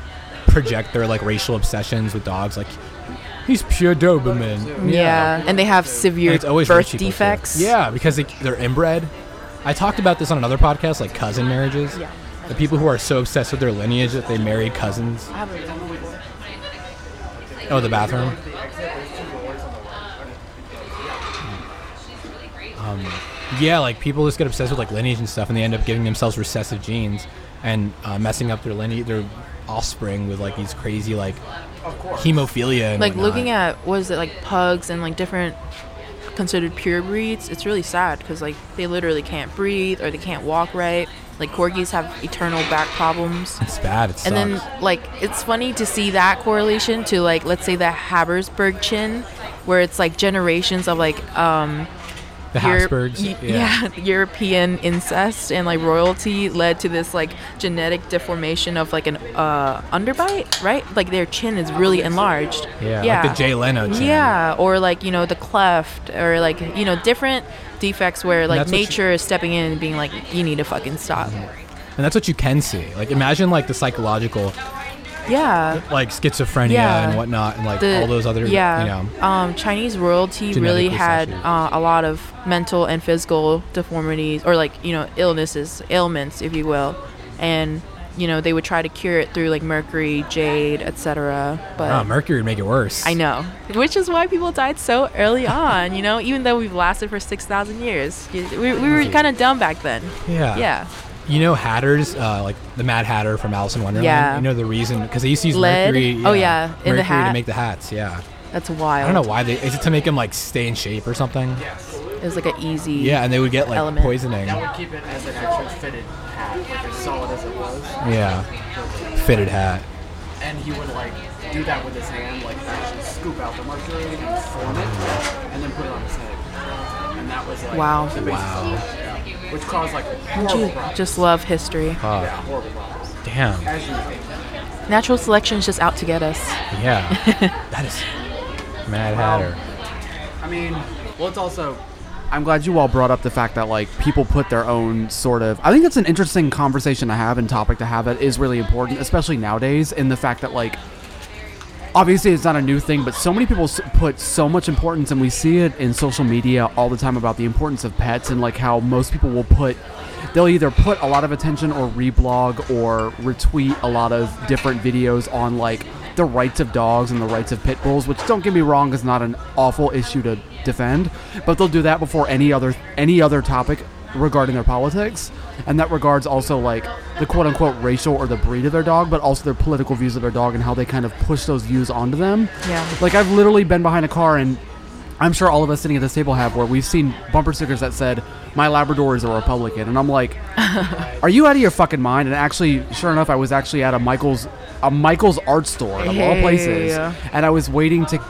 project their like racial obsessions with dogs, like he's pure Doberman. yeah. and they have severe it's birth rich too. defects. Yeah, because they, they're inbred. I talked about this on another podcast, like cousin marriages. Yeah. The people who are so obsessed with their lineage that they marry cousins. I haven't done it before. Oh, the bathroom. Um, yeah, like people just get obsessed with like lineage and stuff, and they end up giving themselves recessive genes and uh, messing up their lineage, their offspring with like these crazy like hemophilia. And like whatnot. looking at what is it like pugs and like different considered pure breeds it's really sad because like they literally can't breathe or they can't walk right like corgis have eternal back problems it's bad. It sucks. and then like it's funny to see that correlation to like let's say the Habersberg chin where it's like generations of like um the Habsburgs. y- yeah. <laughs> European incest and like royalty led to this like genetic deformation of like an uh, underbite, right? Like their chin is really enlarged. Yeah, yeah. like the Jay Leno. Chin. Yeah, or like you know the cleft, or like you know different defects where like what you- nature is stepping in and being like, you need to fucking stop. and that's what you can see. Like imagine like the psychological, Yeah. like schizophrenia Yeah. and whatnot, and like The- all those other, yeah. you know. Um, Chinese royalty really had uh, a lot of mental and physical deformities, or like you know illnesses, ailments, if you will, and you know they would try to cure it through like mercury, jade, etc. But Oh, Mercury would make it worse. I know, which is why people died so early on. You know, even though we've lasted for six thousand years, we, we were kind of dumb back then. Yeah. Yeah. You know Hatters, uh, like the Mad Hatter from Alice in Wonderland. Yeah. You know the reason because they used to use Lead? mercury. Oh, yeah, in the mercury hat. to make the hats. Yeah. That's wild. I don't know why they. Is it to make them like stay in shape or something? Yes. It was like an easy. Yeah, and they would get like Element. poisoning. That would keep it as an actual fitted hat, like as solid as it was. Yeah. Fitted hat. And he would like do that with his hand, like actually scoop out the mercury and form it, and then put it on his head. And and that was like Wow. the basis Wow. of yeah. which caused like horrible you problems. just love history? Oh, yeah, horrible problems. damn. As usual. Natural selection is just out to get us. Yeah. <laughs> that is Mad Hatter. I mean, well, it's also. I'm glad you all brought up the fact that like people put their own sort of. I think it's an interesting conversation to have and topic to have that is really important, especially nowadays. In the fact that like, obviously it's not a new thing, but so many people put so much importance, and we see it in social media all the time about the importance of pets and like how most people will put. They'll either put a lot of attention or reblog or retweet a lot of different videos on like the rights of dogs and the rights of pit bulls, which don't get me wrong is not an awful issue to defend, but they'll do that before any other any other topic regarding their politics, and that regards also like the quote unquote racial or the breed of their dog, but also their political views of their dog and how they kind of push those views onto them. Yeah. Like I've literally been behind a car and I'm sure all of us sitting at this table have where we've seen bumper stickers that said my labrador is a republican and I'm like <laughs> are you out of your fucking mind and actually sure enough I was actually at a Michael's a Michael's art store of all places and I was waiting to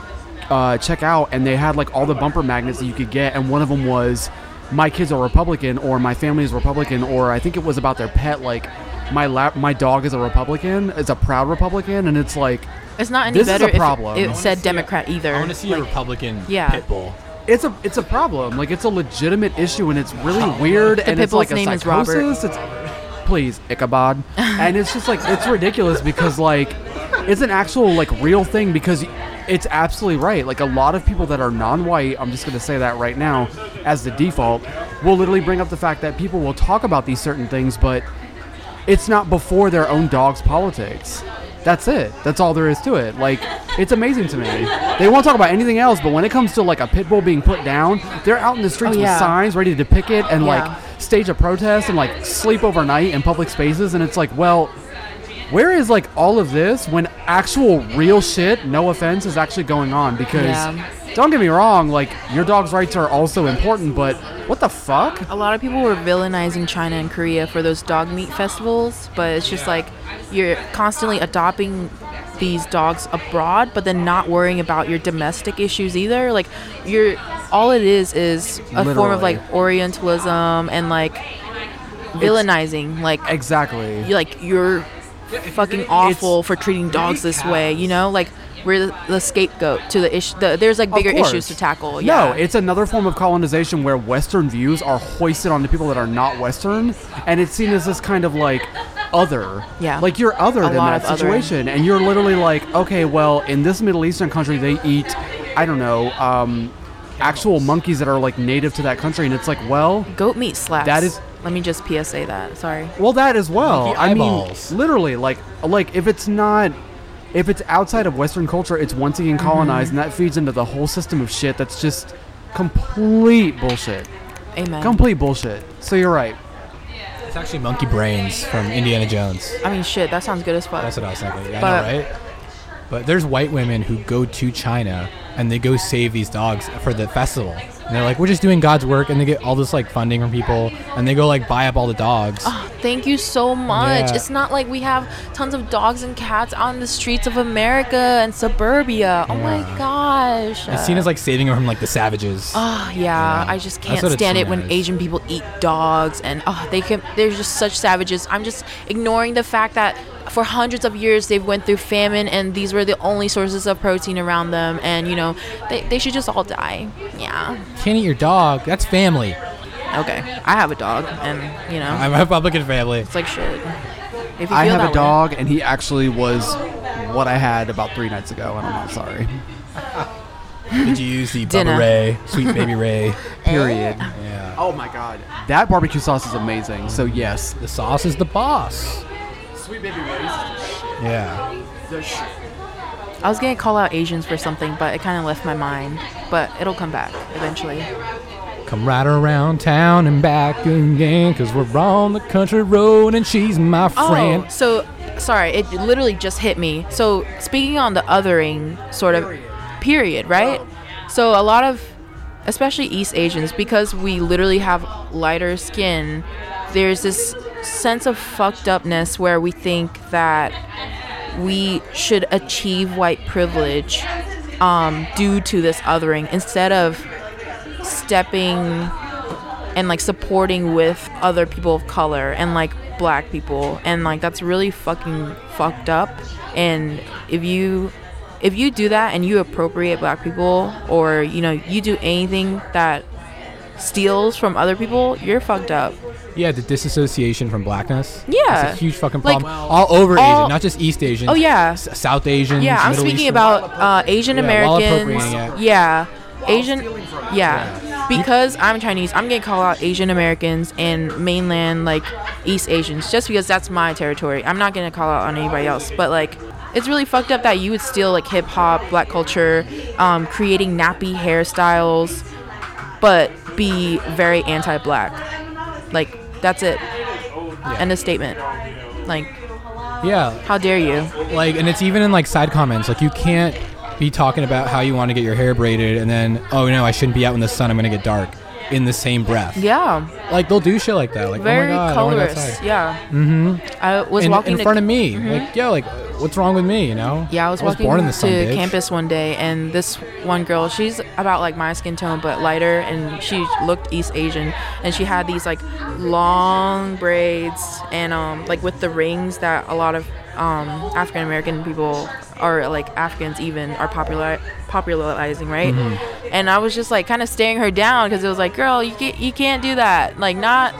uh, check out and they had like all the bumper magnets that you could get and one of them was my kids are republican or my family is republican or I think it was about their pet like my lap my dog is a republican is a proud republican and it's like It's not any This is a better problem. if it said Democrat either. I want to see a Republican yeah. pit bull. it's a it's a problem. Like it's a legitimate issue, and it's really oh, weird. and it's like bull's a name is Robert. psychosis. It's please Ichabod, <laughs> and it's just like it's ridiculous because like it's an actual like real thing because it's absolutely right. Like a lot of people that are non-white, I'm just gonna say that right now as the default, will literally bring up the fact that people will talk about these certain things, but it's not before their own dog's politics. That's it. That's all there is to it. Like, it's amazing to me. They won't talk about anything else, but when it comes to like a pit bull being put down, they're out in the streets Oh, yeah. with signs ready to picket and Yeah. like stage a protest and like sleep overnight in public spaces. And it's like, well, where is like all of this when actual real shit, no offense, is actually going on? Because Yeah. don't get me wrong, like your dog's rights are also important, but what the fuck? a lot of people were villainizing China and Korea for those dog meat festivals, but it's just like you're constantly adopting these dogs abroad, but then not worrying about your domestic issues either. Like you're all it is is a form of like Orientalism and like villainizing. Like Exactly. you like you're fucking awful for treating dogs this way. You know, like we're the, the scapegoat to the issue. The, there's like bigger issues to tackle. No, Yeah. it's another form of colonization where Western views are hoisted onto people that are not Western, and it's seen as this kind of like other. Yeah. Like you're other A lot that of othering. situation, and you're literally like, okay, well, in this Middle Eastern country, they eat, I don't know, um, actual monkeys that are like native to that country, and it's like, well, Goat meat slaps. That is- Let me just PSA that. Sorry. well, that as well. I mean, literally, like, like if it's not. If it's outside of Western culture, it's once again mm-hmm. colonized, and that feeds into the whole system of shit that's just complete bullshit. Amen. Complete bullshit. So you're right. It's actually monkey brains from Indiana Jones. I mean, shit. That sounds good as fuck. That's what I was thinking. I But- know, right? But there's white women who go to China and they go save these dogs for the festival. And they're like, we're just doing God's work, and they get all this like funding from people, and they go like buy up all the dogs. Oh, Thank you so much. Yeah. It's not like we have tons of dogs and cats on the streets of America and suburbia. Oh my gosh. It's seen as like saving them from like the savages. Oh yeah, Yeah. I just can't stand it when as. Asian people eat dogs and oh they can they're just such savages. I'm just ignoring the fact that for hundreds of years they've went through famine and these were the only sources of protein around them and you know they, they should just all die. Yeah. Can't eat your dog. That's family. Okay. I have a dog and you know I'm a Republican family. it's like shit. If you I have a way- dog, and he actually was what I had about three nights ago, and I'm not sorry. Did you use the Dinner. Bubba Ray, Sweet Baby Ray? <laughs> Period. Yeah. Oh my god. That barbecue sauce is amazing. So yes. The sauce is the boss. Sweet baby Ray's Yeah. the shit. I was gonna call out Asians for something, but it kind of left my mind. But it'll come back eventually. Come right around town and back again, cause we're on the country road and she's my oh, friend. Oh, so sorry, it literally just hit me. So speaking on the othering sort of period, right? So a lot of, especially East Asians, because we literally have lighter skin, there's this sense of fucked upness where we think that we should achieve white privilege um, due to this othering instead of stepping and like supporting with other people of color and like black people. And like that's really fucking fucked up. And if you if you do that and you appropriate black people or you know you do anything that steals from other people you're fucked up Yeah, the disassociation from blackness. Yeah. It's a huge fucking Like, problem. all over all- Asian, not just East Asian. oh yeah S- South Asians. yeah i'm Middle speaking Eastern- about uh, asian Yeah, americans yeah asian from yeah because i'm chinese i'm gonna call out asian americans and mainland like east asians just because that's my territory i'm not gonna call out on anybody else but like it's really fucked up that you would steal like hip hop black culture um, creating nappy hairstyles but be very anti-black like that's it end of statement like Yeah, how dare you like, and it's even in like side comments. Like, you can't be talking about how you want to get your hair braided, and then, oh no, I shouldn't be out in the sun. I'm gonna get dark. In the same breath. yeah Like they'll do shit like that. Like, very oh my god, I wanna go colorist outside. yeah Mm-hmm. i was in, walking in front of me. Like, yo, like, what's wrong with me? You know? Yeah, I was, walking born in the to bitch. campus one day, and this one girl, she's about like my skin tone but lighter, and she looked East Asian, and she had these like long braids, and um like with the rings that a lot of um African American people or like Africans even are popular popularizing, right? Mm-hmm. And I was just like kind of staring her down because it was like, girl, you can't you can't do that, like not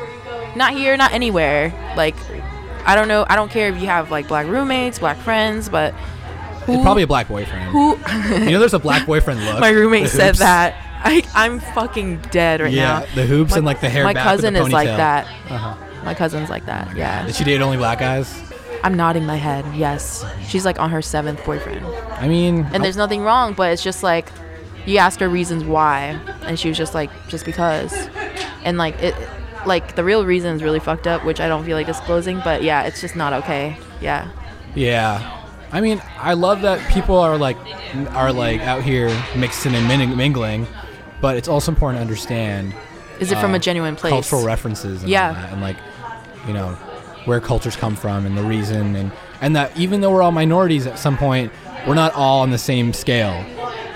not here, not anywhere, like. I don't know. I don't care if you have like black roommates, black friends, but It's probably a black boyfriend. who you know, there's a black boyfriend <laughs> look. my roommate said that I, i'm fucking dead right yeah, now Yeah, the hoops my, and like the hair. my cousin is like that Uh-huh. my cousin's like that yeah Did she date only black guys? i'm nodding my head yes she's like on her seventh boyfriend I mean, and there's nothing wrong but it's just like you ask her reasons why and she was just like just because and like it like the real reason is really fucked up which i don't feel like disclosing but yeah it's just not okay yeah Yeah. I mean, I love that people are like are like out here mixing and min- mingling, but it's also important to understand is it from uh, a genuine place cultural references and Yeah. and like you know where cultures come from and the reason and and that even though we're all minorities at some point, we're not all on the same scale.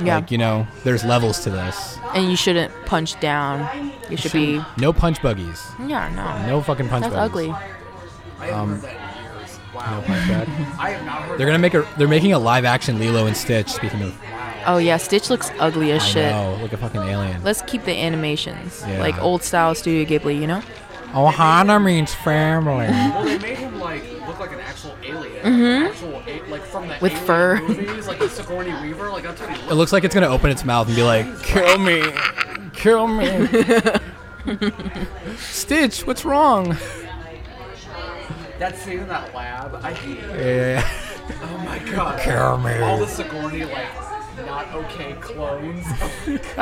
Yeah. Like, you know, there's levels to this. and you shouldn't punch down you should be No punch buggies. yeah no No fucking punch that's buggies. ugly I haven't Um, heard that in years. Wow. No punch bug. I have not heard They're gonna make a. They're making a live action Lilo and Stitch. Speaking of, Oh yeah, Stitch looks ugly as I shit. know, like a fucking alien. Let's keep the animations Yeah. like old style Studio Ghibli, you know? Ohana means family. Well, they made him like look like an actual alien, actual a- like from the Mm-hmm. With Alien fur. movies, like the Sigourney Weaver. Like that's what he It looks. looks like it's gonna open its mouth and be like, "Kill me, <laughs> kill me." <laughs> Stitch, what's wrong? That scene in that lab, I hate it. Yeah. Oh my god. Kill me. All the Sigourney like not okay clones. <laughs>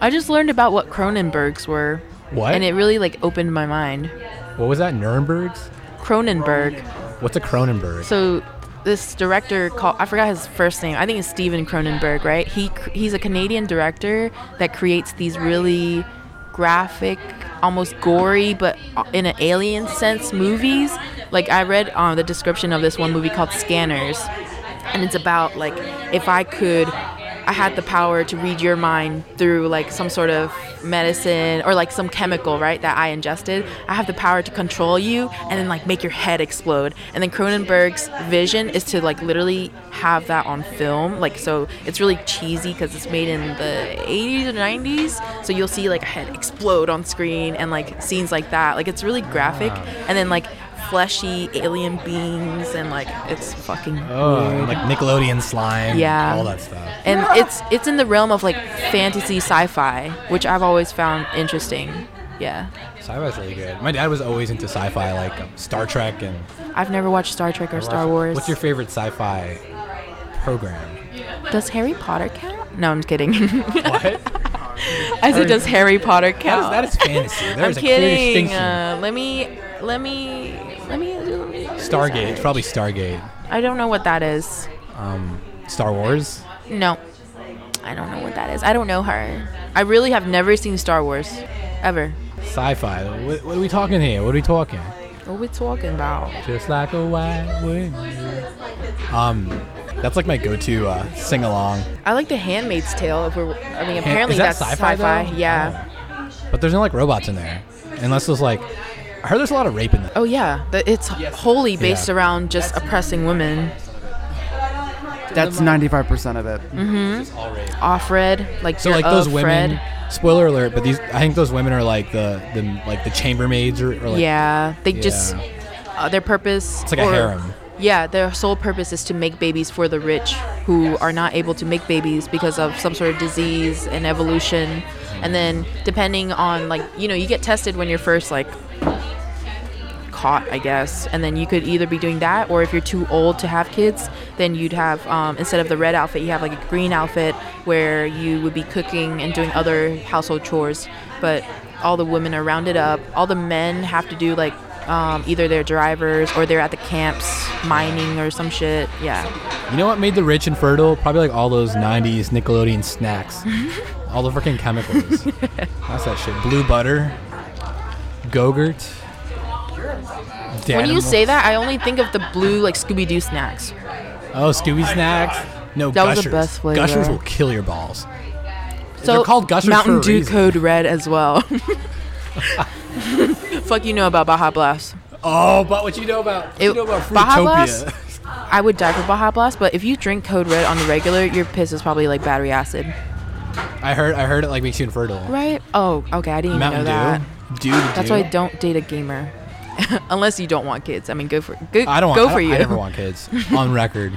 I just learned about what Cronenbergs were. What? And it really like opened my mind. what was that? Nuremberg's? Cronenberg. What's a Cronenberg? So this director called I forgot his first name. I think it's Steven Cronenberg, right? He he's a Canadian director that creates these really graphic, almost gory, but uh, in an alien sense movies. Like I read uh, the description of this one movie called Scanners, and it's about like if I could. I had the power to read your mind through like some sort of medicine or like some chemical, right, that I ingested. I have the power to control you and then like make your head explode. And then Cronenberg's vision is to like literally have that on film. Like so it's really cheesy because it's made in the 80s or 90s. So you'll see like a head explode on screen and like scenes like that. Like it's really graphic. Ah. And then like fleshy alien beings and like it's fucking oh, weird. like Nickelodeon slime. Yeah. All that stuff. and it's it's in the realm of like fantasy sci-fi, which I've always found interesting. Yeah, Sci-fi's really good. My dad was always into sci-fi, like um, Star Trek and I've never watched Star Trek or Star Wars. What's your favorite sci-fi program? Does Harry Potter count? No, I'm kidding. <laughs> What? <laughs> I said, does Harry Potter count? is, that is fantasy. I'm a clear kidding. Uh, let me, let me, let me. let me- Stargate. It's probably Stargate. I don't know what that is. Um, Star Wars. No, I don't know what that is. I don't know her. I really have never seen Star Wars, ever. Sci-fi. What, what are we talking here? What are we talking? What are we talking about? Just like a white wind. Um, that's like my go-to uh, sing-along. I like The Handmaid's Tale. If we're, I mean, Han- apparently is that that's sci-fi, though? Yeah. but there's no like robots in there, unless there's like. I heard there's a lot of rape in there. Oh yeah, it's wholly based Yeah. around just oppressing women. That's 95% of it. All rape. Offred, like So like those women. Fred. Spoiler alert, but these I think those women are like the the like the chambermaids or, or like yeah, they just uh, their purpose. it's like a harem. Yeah, their sole purpose is to make babies for the rich who are not able to make babies because of some sort of disease and evolution. And then depending on like, you know, you get tested when you're first like caught, I guess. And then you could either be doing that or if you're too old to have kids, then you'd have um, instead of the red outfit, you have like a green outfit where you would be cooking and doing other household chores. But all the women are rounded up. All the men have to do like um, either they're drivers or they're at the camps mining or some shit. Yeah. You know what made the rich infertile? Probably like all those '90s Nickelodeon snacks, <laughs> all the freaking chemicals. That's that shit. Blue butter, Gogurt. When you say that, I only think of the blue like Scooby Doo snacks. oh Scooby snacks. No, That was the Gushers. best flavor. Gushers will kill your balls. So They're called Gushers Mountain Dew. Code Red as well. <laughs> <laughs> Fuck you know about Baja Blast. Oh, but what you know about? What you know about Baja Blast? I would die for Baja Blast, but if you drink Code Red on the regular, your piss is probably like battery acid. I heard. I heard it like makes you infertile. Right? Oh, okay. I didn't even Mountain know that. Dew. Dew That's Dew. why I don't date a gamer. <laughs> Unless you don't want kids. I mean, go for go, I don't want. go I for don't- you. I never want kids. <laughs> On record.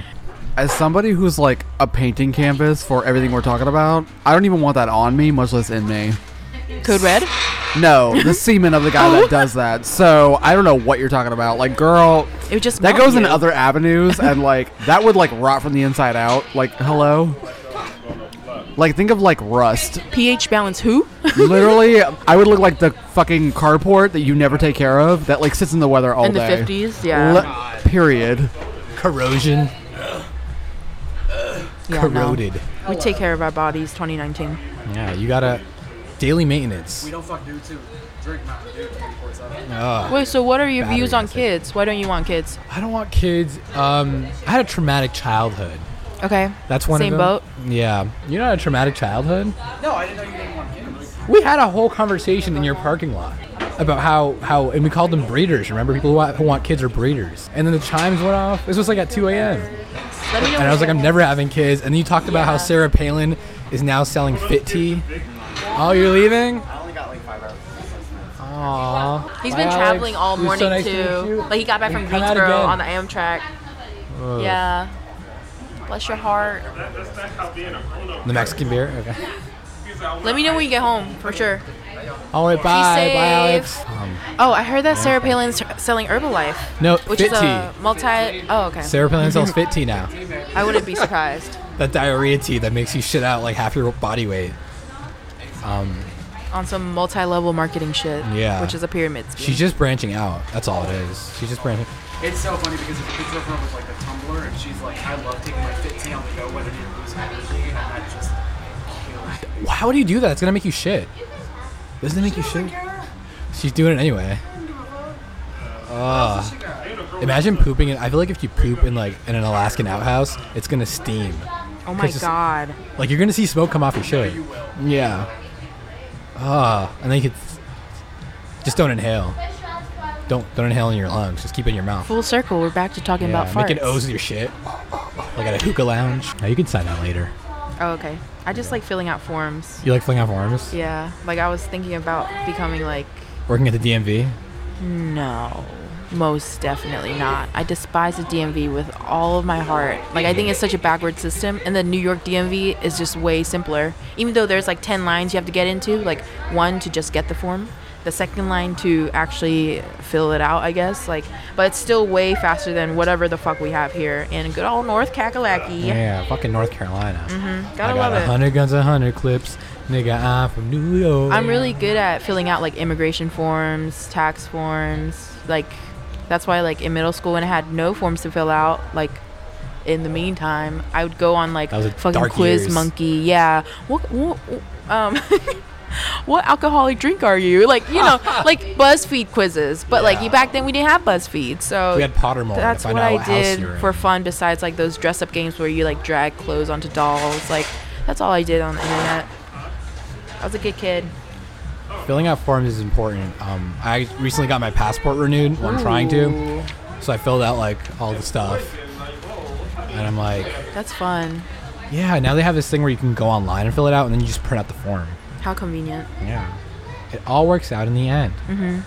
As somebody who's like a painting canvas for everything we're talking about, I don't even want that on me, much less in me. Code Red? No, the semen of the guy that does that. So I don't know what you're talking about. Like, girl, It would just that melt goes in you. other avenues, and <laughs> like that would like rot from the inside out. Like, hello. Like, think of like rust. pH balance. Who? <laughs> Literally, I would look like the fucking carport that you never take care of that like sits in the weather all day. in the day. fifties? Yeah. Le- period. Corrosion. yeah no. Corroded. We take care of our bodies. 2019. Yeah, you gotta daily maintenance. We don't fuck dude too. Drink Mountain Dew 24 7. Ugh. Wait. So what are your Battery views on acid. kids? Why don't you want kids? I don't want kids. Um, I had a traumatic childhood. Okay. That's one Same of them. boat? Yeah. You know, a traumatic childhood. No, I didn't know you didn't want kids. We had a whole conversation in your parking lot about how how and we called them breeders. Remember, people who want, who want kids are breeders. And then the chimes went off. This was like at 2 a.m. Let me know. And I was like, I'm never having kids. And then you talked about how Sarah Palin is now selling fit tea. Oh, you're leaving? I only got like five hours. Aww. He's Bye, been Alex. traveling all It was morning so nice to too. meet you. Like he got back from come out Greensboro again. on the Amtrak. Ugh. Yeah. Bless your heart. The Mexican beer? Okay. Let me know when you get home for sure. All right, bye. Bye, safe. Alex. Um, Oh, I heard that Sarah Palin's selling Herbalife, no, which fit is tea. a multi. Oh, okay. Sarah Palin sells fit tea now. I wouldn't be surprised That diarrhea tea that makes you shit out like half your body weight. Um, on some multi-level marketing shit. Yeah. Which is a pyramid scheme. she's just branching out. That's all it is. She's just branching. It's so funny because it's a picture of her with like a tumbler, and she's like, I love taking my fit tea on the go when I need to lose energy, and that just kills. How do you do that? It's gonna make you shit. Doesn't it make you shit? She's doing it anyway. Ugh. Imagine pooping in. I feel like if you poop in like in an Alaskan outhouse, it's gonna steam. oh my god. Like you're gonna see smoke come off your shit. Yeah. Ah, and then you could just don't inhale. Don't don't inhale in your lungs. Just keep it in your mouth. Full circle. We're back to talking Yeah, about farts. making O's with your shit. Like at a hookah lounge. Now you can sign that later. Oh, okay. I just like filling out forms. You like filling out forms? Yeah. Like I was thinking about becoming like Working at the DMV? No, most definitely not. I despise the DMV with all of my heart. Like, I think it's such a backward system, and the New York DMV is just way simpler. Even though there's like 10 lines you have to get into, like one to just get the form, the second line to actually fill it out, I guess. Like, but it's still way faster than whatever the fuck we have here in good old North Kakalaki. Yeah, fucking North Carolina. Mm-hmm. Gotta I got love a it. hundred guns, a hundred clips. Nigga, I'm from New York. I'm really good at filling out like immigration forms, tax forms. Like that's why like in middle school when I had no forms to fill out, like in the meantime, I would go on like That was a fucking quiz years. monkey. Yeah. What, what um <laughs> what alcoholic drink are you? Like, you know, <laughs> like BuzzFeed quizzes. But like you back then we didn't have BuzzFeed. So We had Pottermore. that's what I did you were in. for fun besides like those dress up games where you like drag clothes onto dolls. Like that's all I did on the internet. I was a good kid. Filling out forms is important. Um, I recently got my passport renewed. Well, I'm trying to, so I filled out like all the stuff, and I'm like, That's fun. yeah. Now they have this thing where you can go online and fill it out, and then you just print out the form. How convenient. Yeah, it all works out in the end. hmm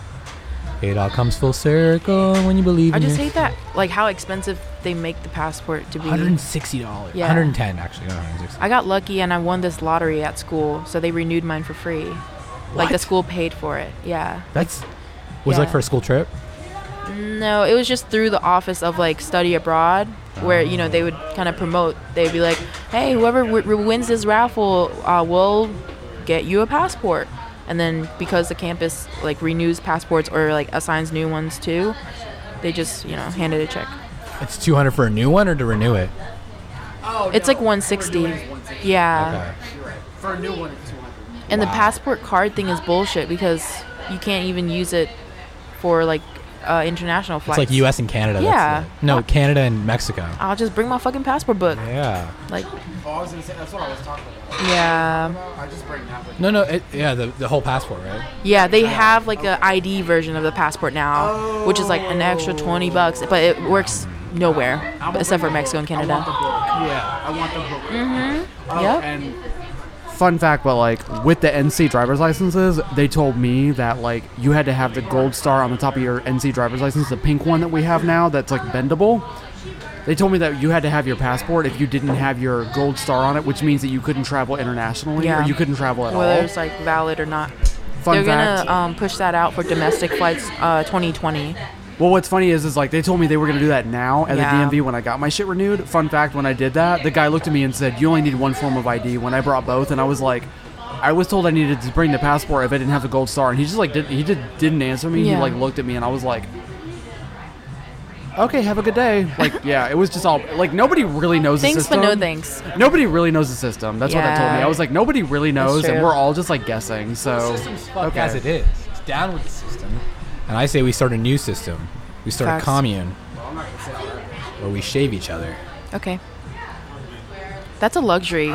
It all comes full circle when you believe. I in just hate that, like how expensive they make the passport to be. 160 dollars. Yeah. 110 actually. Not 160. I got lucky and I won this lottery at school, so they renewed mine for free. Like the school paid for it. Yeah. That's was it like for a school trip. No, it was just through the office of like study abroad, where you know they would kind of promote. They'd be like, "Hey, whoever w- w- wins this raffle, uh, will get you a passport." And then because the campus like renews passports or like assigns new ones too, they just you know handed a check. It's 200 for a new one or to renew it. Oh, It's no. like 160. For a new one, it's 160. Yeah. Okay. For a new one, it's 200. And the passport card thing is bullshit because you can't even use it for like uh, international It's flights. like U.S. and Canada. Yeah. That's it. No, Uh, Canada and Mexico. I'll just bring my fucking passport book. Yeah. Like, Oh, I was gonna say that's what I was talking about. yeah, I just bring that with No, no. It, yeah, the, the whole passport, right? yeah. They have like a ID version of the passport now, which is like an extra twenty bucks, but it works nowhere except for Mexico and I want the Canada. book. Yeah. I want the book. Mm-hmm. Oh, Yep. And Fun fact, but like with the NC driver's licenses, they told me that like you had to have the gold star on the top of your NC driver's license, the pink one that we have now that's like bendable. They told me that you had to have your passport if you didn't have your gold star on it, which means that you couldn't travel internationally Yeah. or you couldn't travel at Whether all. Whether it's like valid or not. Fun They're fact. gonna um, push that out for domestic flights, uh, 2020. Well, what's funny is, is like they told me they were gonna do that now at Yeah. the DMV when I got my shit renewed. Fun fact: when I did that, the guy looked at me and said, "You only need one form of ID." When I brought both, and I was like, I was told I needed to bring the passport if I didn't have the gold star, and he just like did he did didn't answer me. Yeah. He like looked at me, and I was like. Okay, have a good day. Like, yeah, it was just all like nobody really knows the Thanks, but system. no thanks. Nobody really knows the system. That's what they told me. I was like, nobody really knows, and we're all just like guessing. So, System's fucked okay. as it is. It's down with the system. And I say we start a new system. We start Facts. a commune where we shave each other. Okay. That's a luxury.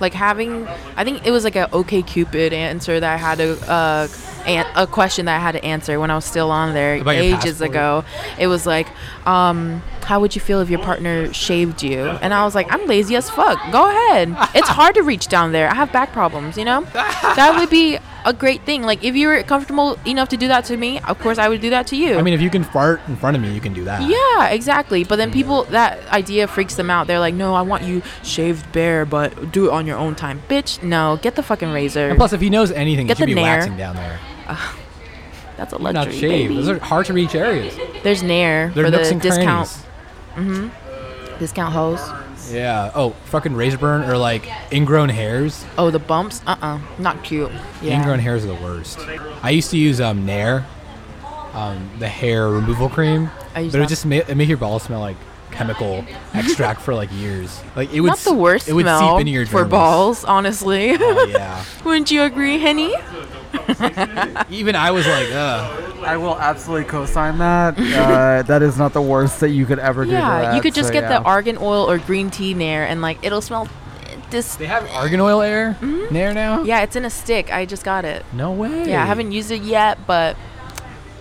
Like having, I think it was like an OK Cupid answer that I had to, uh, an- a question that I had to answer when I was still on there About ages ago. It was like, um, how would you feel if your partner shaved you? And I was like, I'm lazy as fuck. Go ahead. it's hard to reach down there. I have back problems, you know? that would be a great thing. Like if you were comfortable enough to do that to me, of course I would do that to you. I mean, if you can fart in front of me, you can do that. Yeah, exactly. But then people, that idea freaks them out. They're like, no, I want you shaved bare, but do it on your own time. Bitch, no, get the fucking razor. And plus, if he knows anything, Get he should the be nair. waxing down there. That's a Not luxury. shave. baby. Those are hard to reach areas. There's Nair They're for the discount crannies. Mm-hmm. discount hose. Yeah. Oh, fucking razor burn or like ingrown hairs. Oh, the bumps? Uh uh Not cute. Yeah. Ingrown hairs are the worst. I used to use um Nair, um, the hair removal cream, I but it would just make, it make your balls smell like chemical extract for like years. Like it would. Not the worst It would smell seep into your for dermis. balls, honestly. Oh yeah. <laughs> Wouldn't you agree, Henny? <laughs> Even I was like, ugh. I will absolutely co-sign that. Uh, that is not the worst that you could ever do. to Yeah, you could just so get yeah. the argan oil or green tea Nair, and like it'll smell. This. They have argan oil air Nair now. Yeah, it's in a stick. I just got it. No way. Yeah, I haven't used it yet, but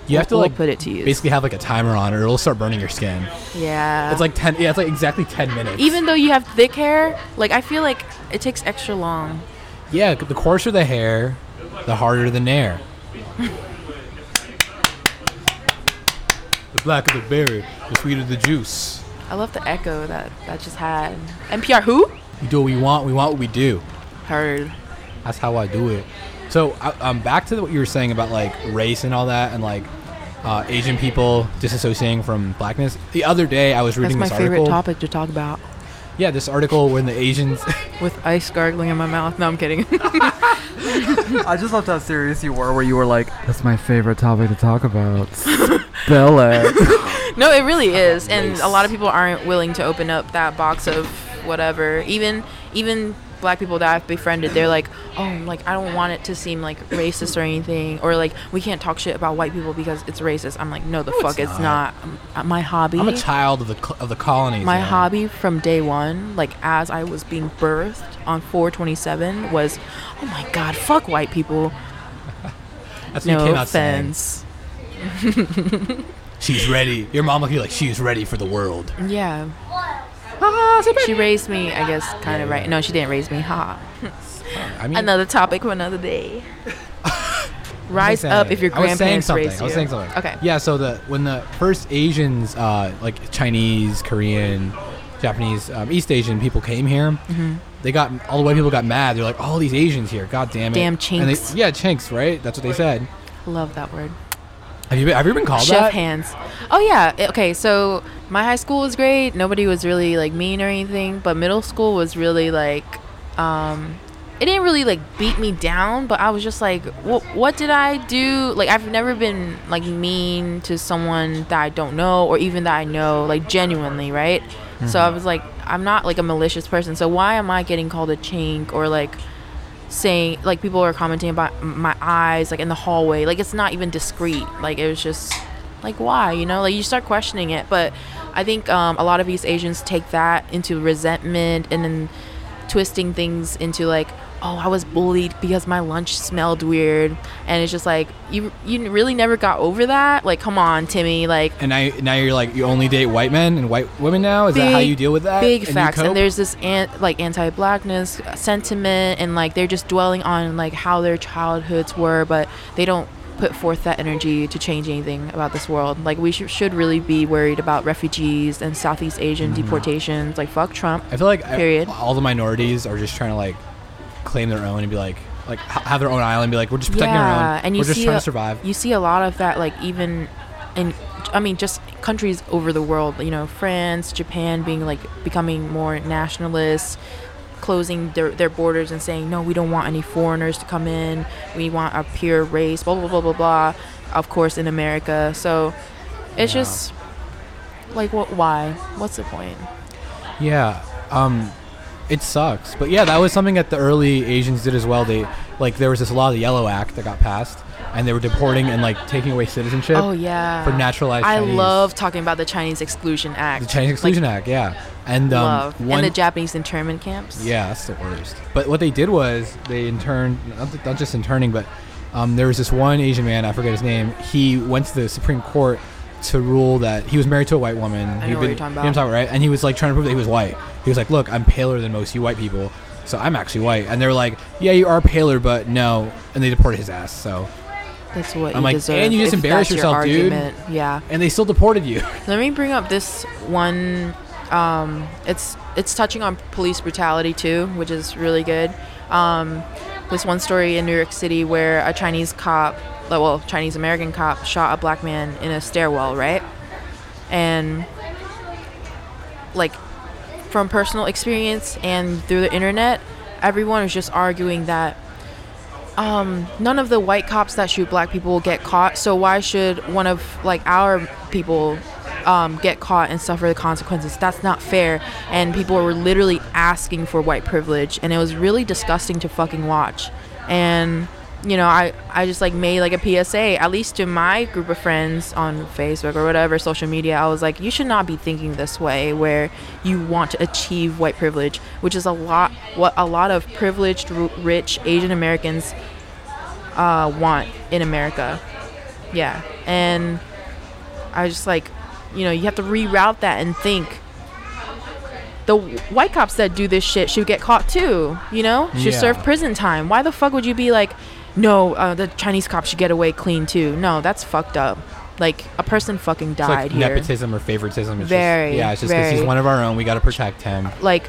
You have to we'll like put it to use. basically have like a timer on it, or it'll start burning your skin. Yeah. It's like ten. Yeah, it's like exactly ten minutes. even though you have thick hair, like I feel like it takes extra long. yeah, the coarser the hair, the harder the nair. the blacker the berry, the sweeter the juice. I love the echo that that just had. NPR who? We do what we want. We want what we do. Heard. That's how I do it. So, I, um, back to what you were saying about like race and all that, and like uh, Asian people disassociating from blackness. The other day, I was reading That's reading my this favorite article. topic to talk about. Yeah, this article when the Asians. <laughs> With ice gargling in my mouth. No, I'm kidding. <laughs> I just loved how serious you were, where you were like, "That's my favorite topic to talk about." <laughs> Spell it. no, it really is, and a lot of people aren't willing to open up that box of whatever. Even even black people that I've befriended, they're like, oh, like I don't want it to seem like racist or anything, or like we can't talk shit about white people because it's racist. I'm like, no, the fuck, it's it's not. Um, my hobby. I'm a child of the of the colonies. my man. hobby from day one, like as I was being birthed on 427, was, oh my god, fuck white people. <laughs> That's what you no offense. <laughs> She's ready. Your mom at you like she's ready for the world. Yeah. She raised me, I guess, kind of right. No, she didn't raise me. Ha. I mean, Another topic for another day. <laughs> Rise saying- up if your I was grandparents something. raised I was saying something. Okay. Yeah. So the when the first Asians, uh, like Chinese, Korean, Japanese, um, East Asian people came here, Mm-hmm. they got all the white people got mad. They're like, all these Asians here. God damn it. Damn And they- chinks. yeah, chinks. Right. That's what they said. Love that word. Have you been, have you been called Chef that? hands. Oh yeah. Okay, so my high school was great. Nobody was really like mean or anything, but middle school was really like um it didn't really like beat me down, but I was just like, what what did I do? Like I've never been like mean to someone that I don't know or even that I know like genuinely, right? So I was like I'm not like a malicious person. So why am I getting called a chink or like saying like people are commenting about my eyes like in the hallway. Like it's not even discreet. Like it was just like why you know? Like you start questioning it. But i think um, a lot of east asians take that into resentment and then twisting things into like oh i was bullied because my lunch smelled weird and it's just like you you really never got over that like come on timmy like And now, now you're like you only date white men and white women now. Is that how you deal with that? Big And facts, and there's this an, like anti-blackness sentiment, and like they're just dwelling on like how their childhoods were, but they don't put forth that energy to change anything about this world. Like we sh- should really be worried about refugees and Southeast Asian Mm-hmm. deportations. Like fuck Trump. I feel like I- Period. all the minorities are just trying to like claim their own and be like like ha- have their own island. And be like we're just protecting our Yeah, own. and you we're just see trying a- to survive. You see a lot of that, like even in, I mean, just countries over the world. You know, France, Japan, being like becoming more nationalist, closing their their borders and saying, no, we don't want any foreigners to come in. We want a pure race. Blah blah blah blah blah. Of course, in America, so it's Yeah. just like what? Why? What's the point? Yeah. Um, it sucks, but yeah, that was something that the early Asians did as well. They like there was this law, of the Yellow Act, that got passed, and they were deporting and like taking away citizenship Oh yeah. for naturalized. I Chinese. love talking about the Chinese Exclusion Act. the Chinese Like, Exclusion Act. Yeah, and um, one and the Japanese internment camps. Yeah, that's the worst. But what they did was they interned, not, not just interning, but um, there was this one Asian man, I forget his name. He went to the Supreme Court to rule that he was married to a white woman. I know what you're talking you know what I'm about. talking right? And he was like trying to prove that he was white. He was like, "Look, I'm paler than most you white people, so I'm actually white." And they were like, "Yeah, you are paler, but no." And they deported his ass. So, That's what I'm you like, deserve. and you just if embarrass your yourself, dude. Yeah. and they still deported you. <laughs> Let me bring up this one. Um, it's it's touching on police brutality too, which is really good. Um, this one story in New York City where a Chinese cop, well, Chinese American cop, shot a black man in a stairwell, right? And like from personal experience and through the internet, everyone was just arguing that um, none of the white cops that shoot black people will get caught. So why should one of like our people um, get caught and suffer the consequences? That's not fair. And people were literally asking for white privilege, and it was really disgusting to fucking watch. And you know, I I just like made like a PSA, at least to my group of friends on Facebook or whatever social media. I was like, you should not be thinking this way, where you want to achieve white privilege, which is a lot what a lot of privileged, rich Asian Americans uh, want in America. Yeah, and I just like, you know, you have to reroute that and think. The white cops that do this shit should get caught too. You know, should Yeah. serve prison time. Why the fuck would you be like, no, uh, the Chinese cops should get away clean too? No, that's fucked up. Like a person fucking It's died like here. nepotism or favoritism. It's Very, just, yeah, it's just because he's one of our own. We got to protect him. like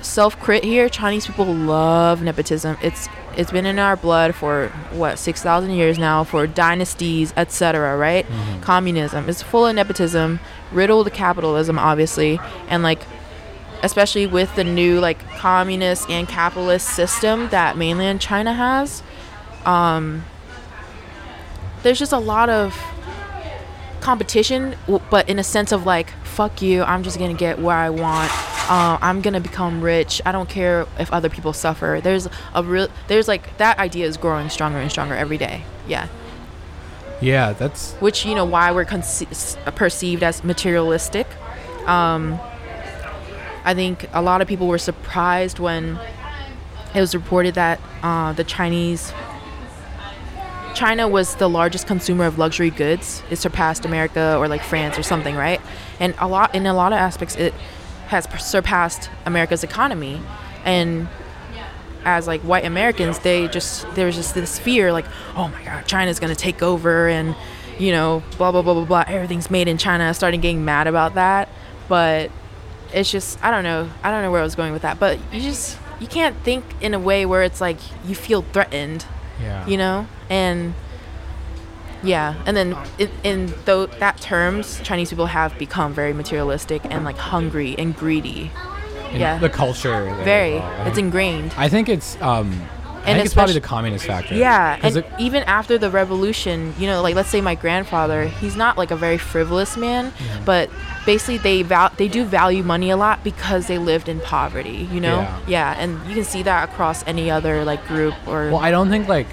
self crit here chinese people love nepotism it's it's been in our blood for what 6000 years now for dynasties etc right communism is full of nepotism riddled capitalism obviously and like especially with the new like communist and capitalist system that mainland china has um there's just a lot of competition but in a sense of like fuck you i'm just gonna get where i want. Uh, i'm gonna become rich. I don't care if other people suffer. There's a real there's like that idea is growing stronger and stronger every day. Yeah. Yeah, that's which you know why we're conce- perceived as materialistic. Um, i think a lot of people were surprised when it was reported that uh, the chinese China was the largest consumer of luxury goods. It surpassed America or like France or something, right? And a lot in a lot of aspects, it has surpassed America's economy. And as like white Americans, they just there was just this fear, like, oh my God, China's gonna take over, and you know, blah blah blah blah blah. Everything's made in China. I started getting mad about that, but it's just I don't know. I don't know where I was going with that, but you just you can't think in a way where it's like you feel threatened Yeah. you know and yeah and then in, in tho- that terms chinese people have become very materialistic and like hungry and greedy And yeah. The culture. very well, it's ingrained I think it's um. I And think it's probably the communist factor. yeah and it- even after the revolution you know like let's say my grandfather he's not like a very frivolous man but basically they val- they do value money a lot because they lived in poverty you know Yeah. and you can see that across any other like group or Well, I don't think like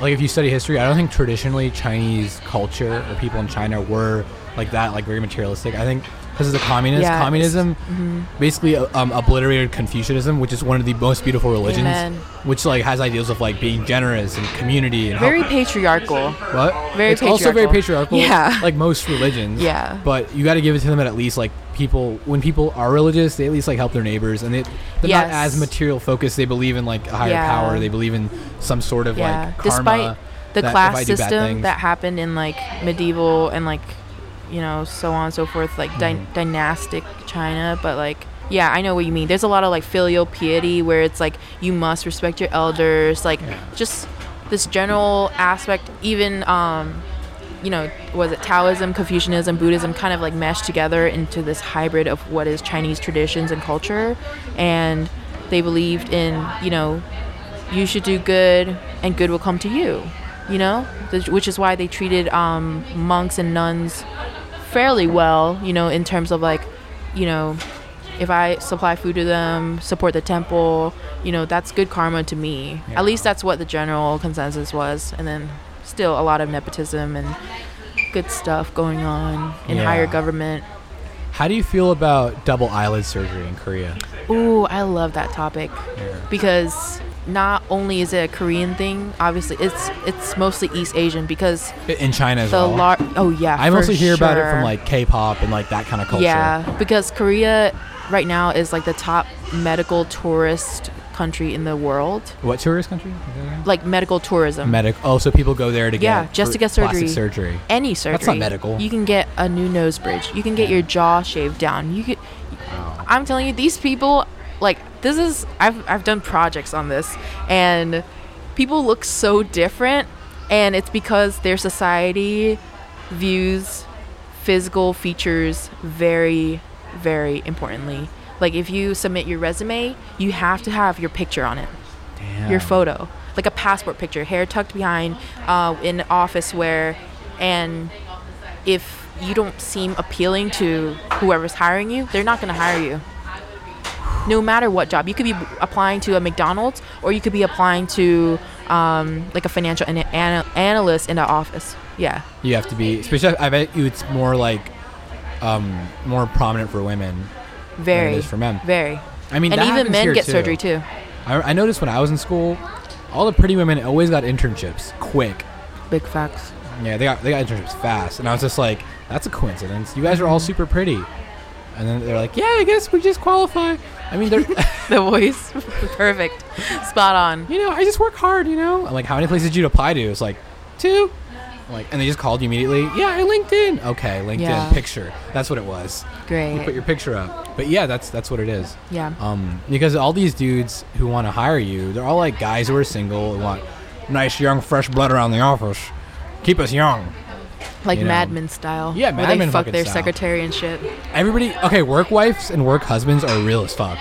like if you study history, I don't think traditionally Chinese culture or people in China were like that, like very materialistic. I think because of the communists, Yeah, communism basically uh, um, obliterated Confucianism, which is one of the most beautiful religions, Amen. which like has ideals of like being generous and community and very help- patriarchal what very it's also very patriarchal. patriarchal, Yeah. like most religions. Yeah. but you got to give it to them at at least like people when people are religious, they at least like help their neighbors and they they're not as material focused. They believe in like a higher Yeah. power. They believe in some sort of yeah like karma. despite the class I do bad system things- that happened in like medieval and like you know so on and so forth like dy- Mhm. dynastic china but like yeah i know what you mean there's a lot of like filial piety where it's like you must respect your elders like Yeah. just this general aspect even um you know was it taoism confucianism buddhism kind of like meshed together into this hybrid of what is chinese traditions and culture and they believed in you know you should do good and good will come to you you know which is why they treated um, monks and nuns fairly well you know in terms of like you know if i supply food to them support the temple you know that's good karma to me Yeah. at least that's what the general consensus was and then still a lot of nepotism and good stuff going on in higher government How do you feel about double eyelid surgery in Korea? Ooh, I love that topic Yeah. because not only is it a Korean thing, obviously it's it's mostly East Asian because In China as the well. lar- oh yeah, I mostly hear about it from like K-pop and like that kind of culture. Yeah, because Korea right now is like the top medical tourist country in the world. What tourist country? Like medical tourism. Medical. Oh, so people go there to Yeah, get just to get plastic surgery. surgery. Any surgery. That's not medical. You can get a new nose bridge. You can get your jaw shaved down. You could I'm telling you, these people, like, this is, I've, I've done projects on this, and people look so different, and it's because their society views physical features very, very importantly. Like, if you submit your resume, you have to have your picture on it, Damn. your photo, like a passport picture, hair tucked behind, uh, in office wear, and if you don't seem appealing to whoever's hiring you, they're not going to hire you. No matter what job, you could be applying to a McDonald's or you could be applying to um, like a financial ana- ana- analyst in the office. Yeah, You have to be. Especially, I bet you it's more like, um, more prominent for women than very, it is for men. very. I mean, and even men get too. surgery too. I, I noticed when I was in school, all the pretty women always got internships quick. Big facts. Yeah, they got they got internships fast, and I was just like, that's a coincidence. You guys are all super pretty, and then they're like, yeah, I guess we just qualify. I mean, they're, <laughs> The voice, <laughs> perfect, spot on. you know, I just work hard. You know, I'm like, how many places did you apply to? It's like two. I'm like, and they just called you immediately. Yeah, I LinkedIn. Okay, LinkedIn Yeah. picture. That's what it was. Great. You put your picture up. But yeah, that's that's what it is. Yeah. Um, because all these dudes who want to hire you, they're all like guys who are single and want nice, young, fresh blood around the office. Keep us young. Like you know. Mad Men style. Yeah, where Mad they Men fuck their style. secretary and shit. Everybody, okay, work wives and work husbands are real as fuck.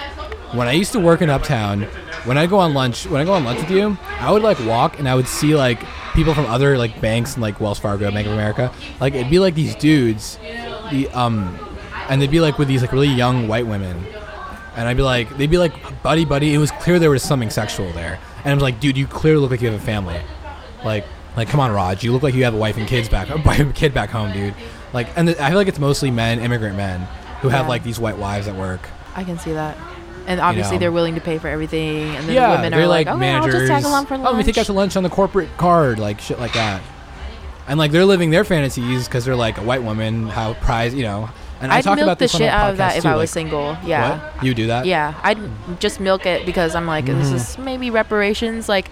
When I used to work in Uptown, when I go on lunch, when I go on lunch with you, I would like walk and I would see like people from other like banks and like Wells Fargo, Bank of America. Like it'd be like these dudes, the um, and they'd be like with these like really young white women, and I'd be like, they'd be like buddy buddy. It was clear there was something sexual there, and I was like, dude, you clearly look like you have a family. Like, like come on, Raj, you look like you have a wife and kids back, <laughs> a kid back home, dude. Like, and I feel like it's mostly men, immigrant men, who have Yeah. like these white wives at work. I can see that. And obviously know. they're willing to pay for everything, and then the women are like, like, "Oh. I'll just tag along for lunch." Oh, let me take out to lunch on the corporate card, like shit like that. And like they're living their fantasies because they're like a white woman, how prize, you know. And I I'd talk milk about the this on shit out of that podcast if too, I was like, single. Yeah. What? You do that? Yeah, I'd just milk it because I'm like, this Mhm. is maybe reparations. Like,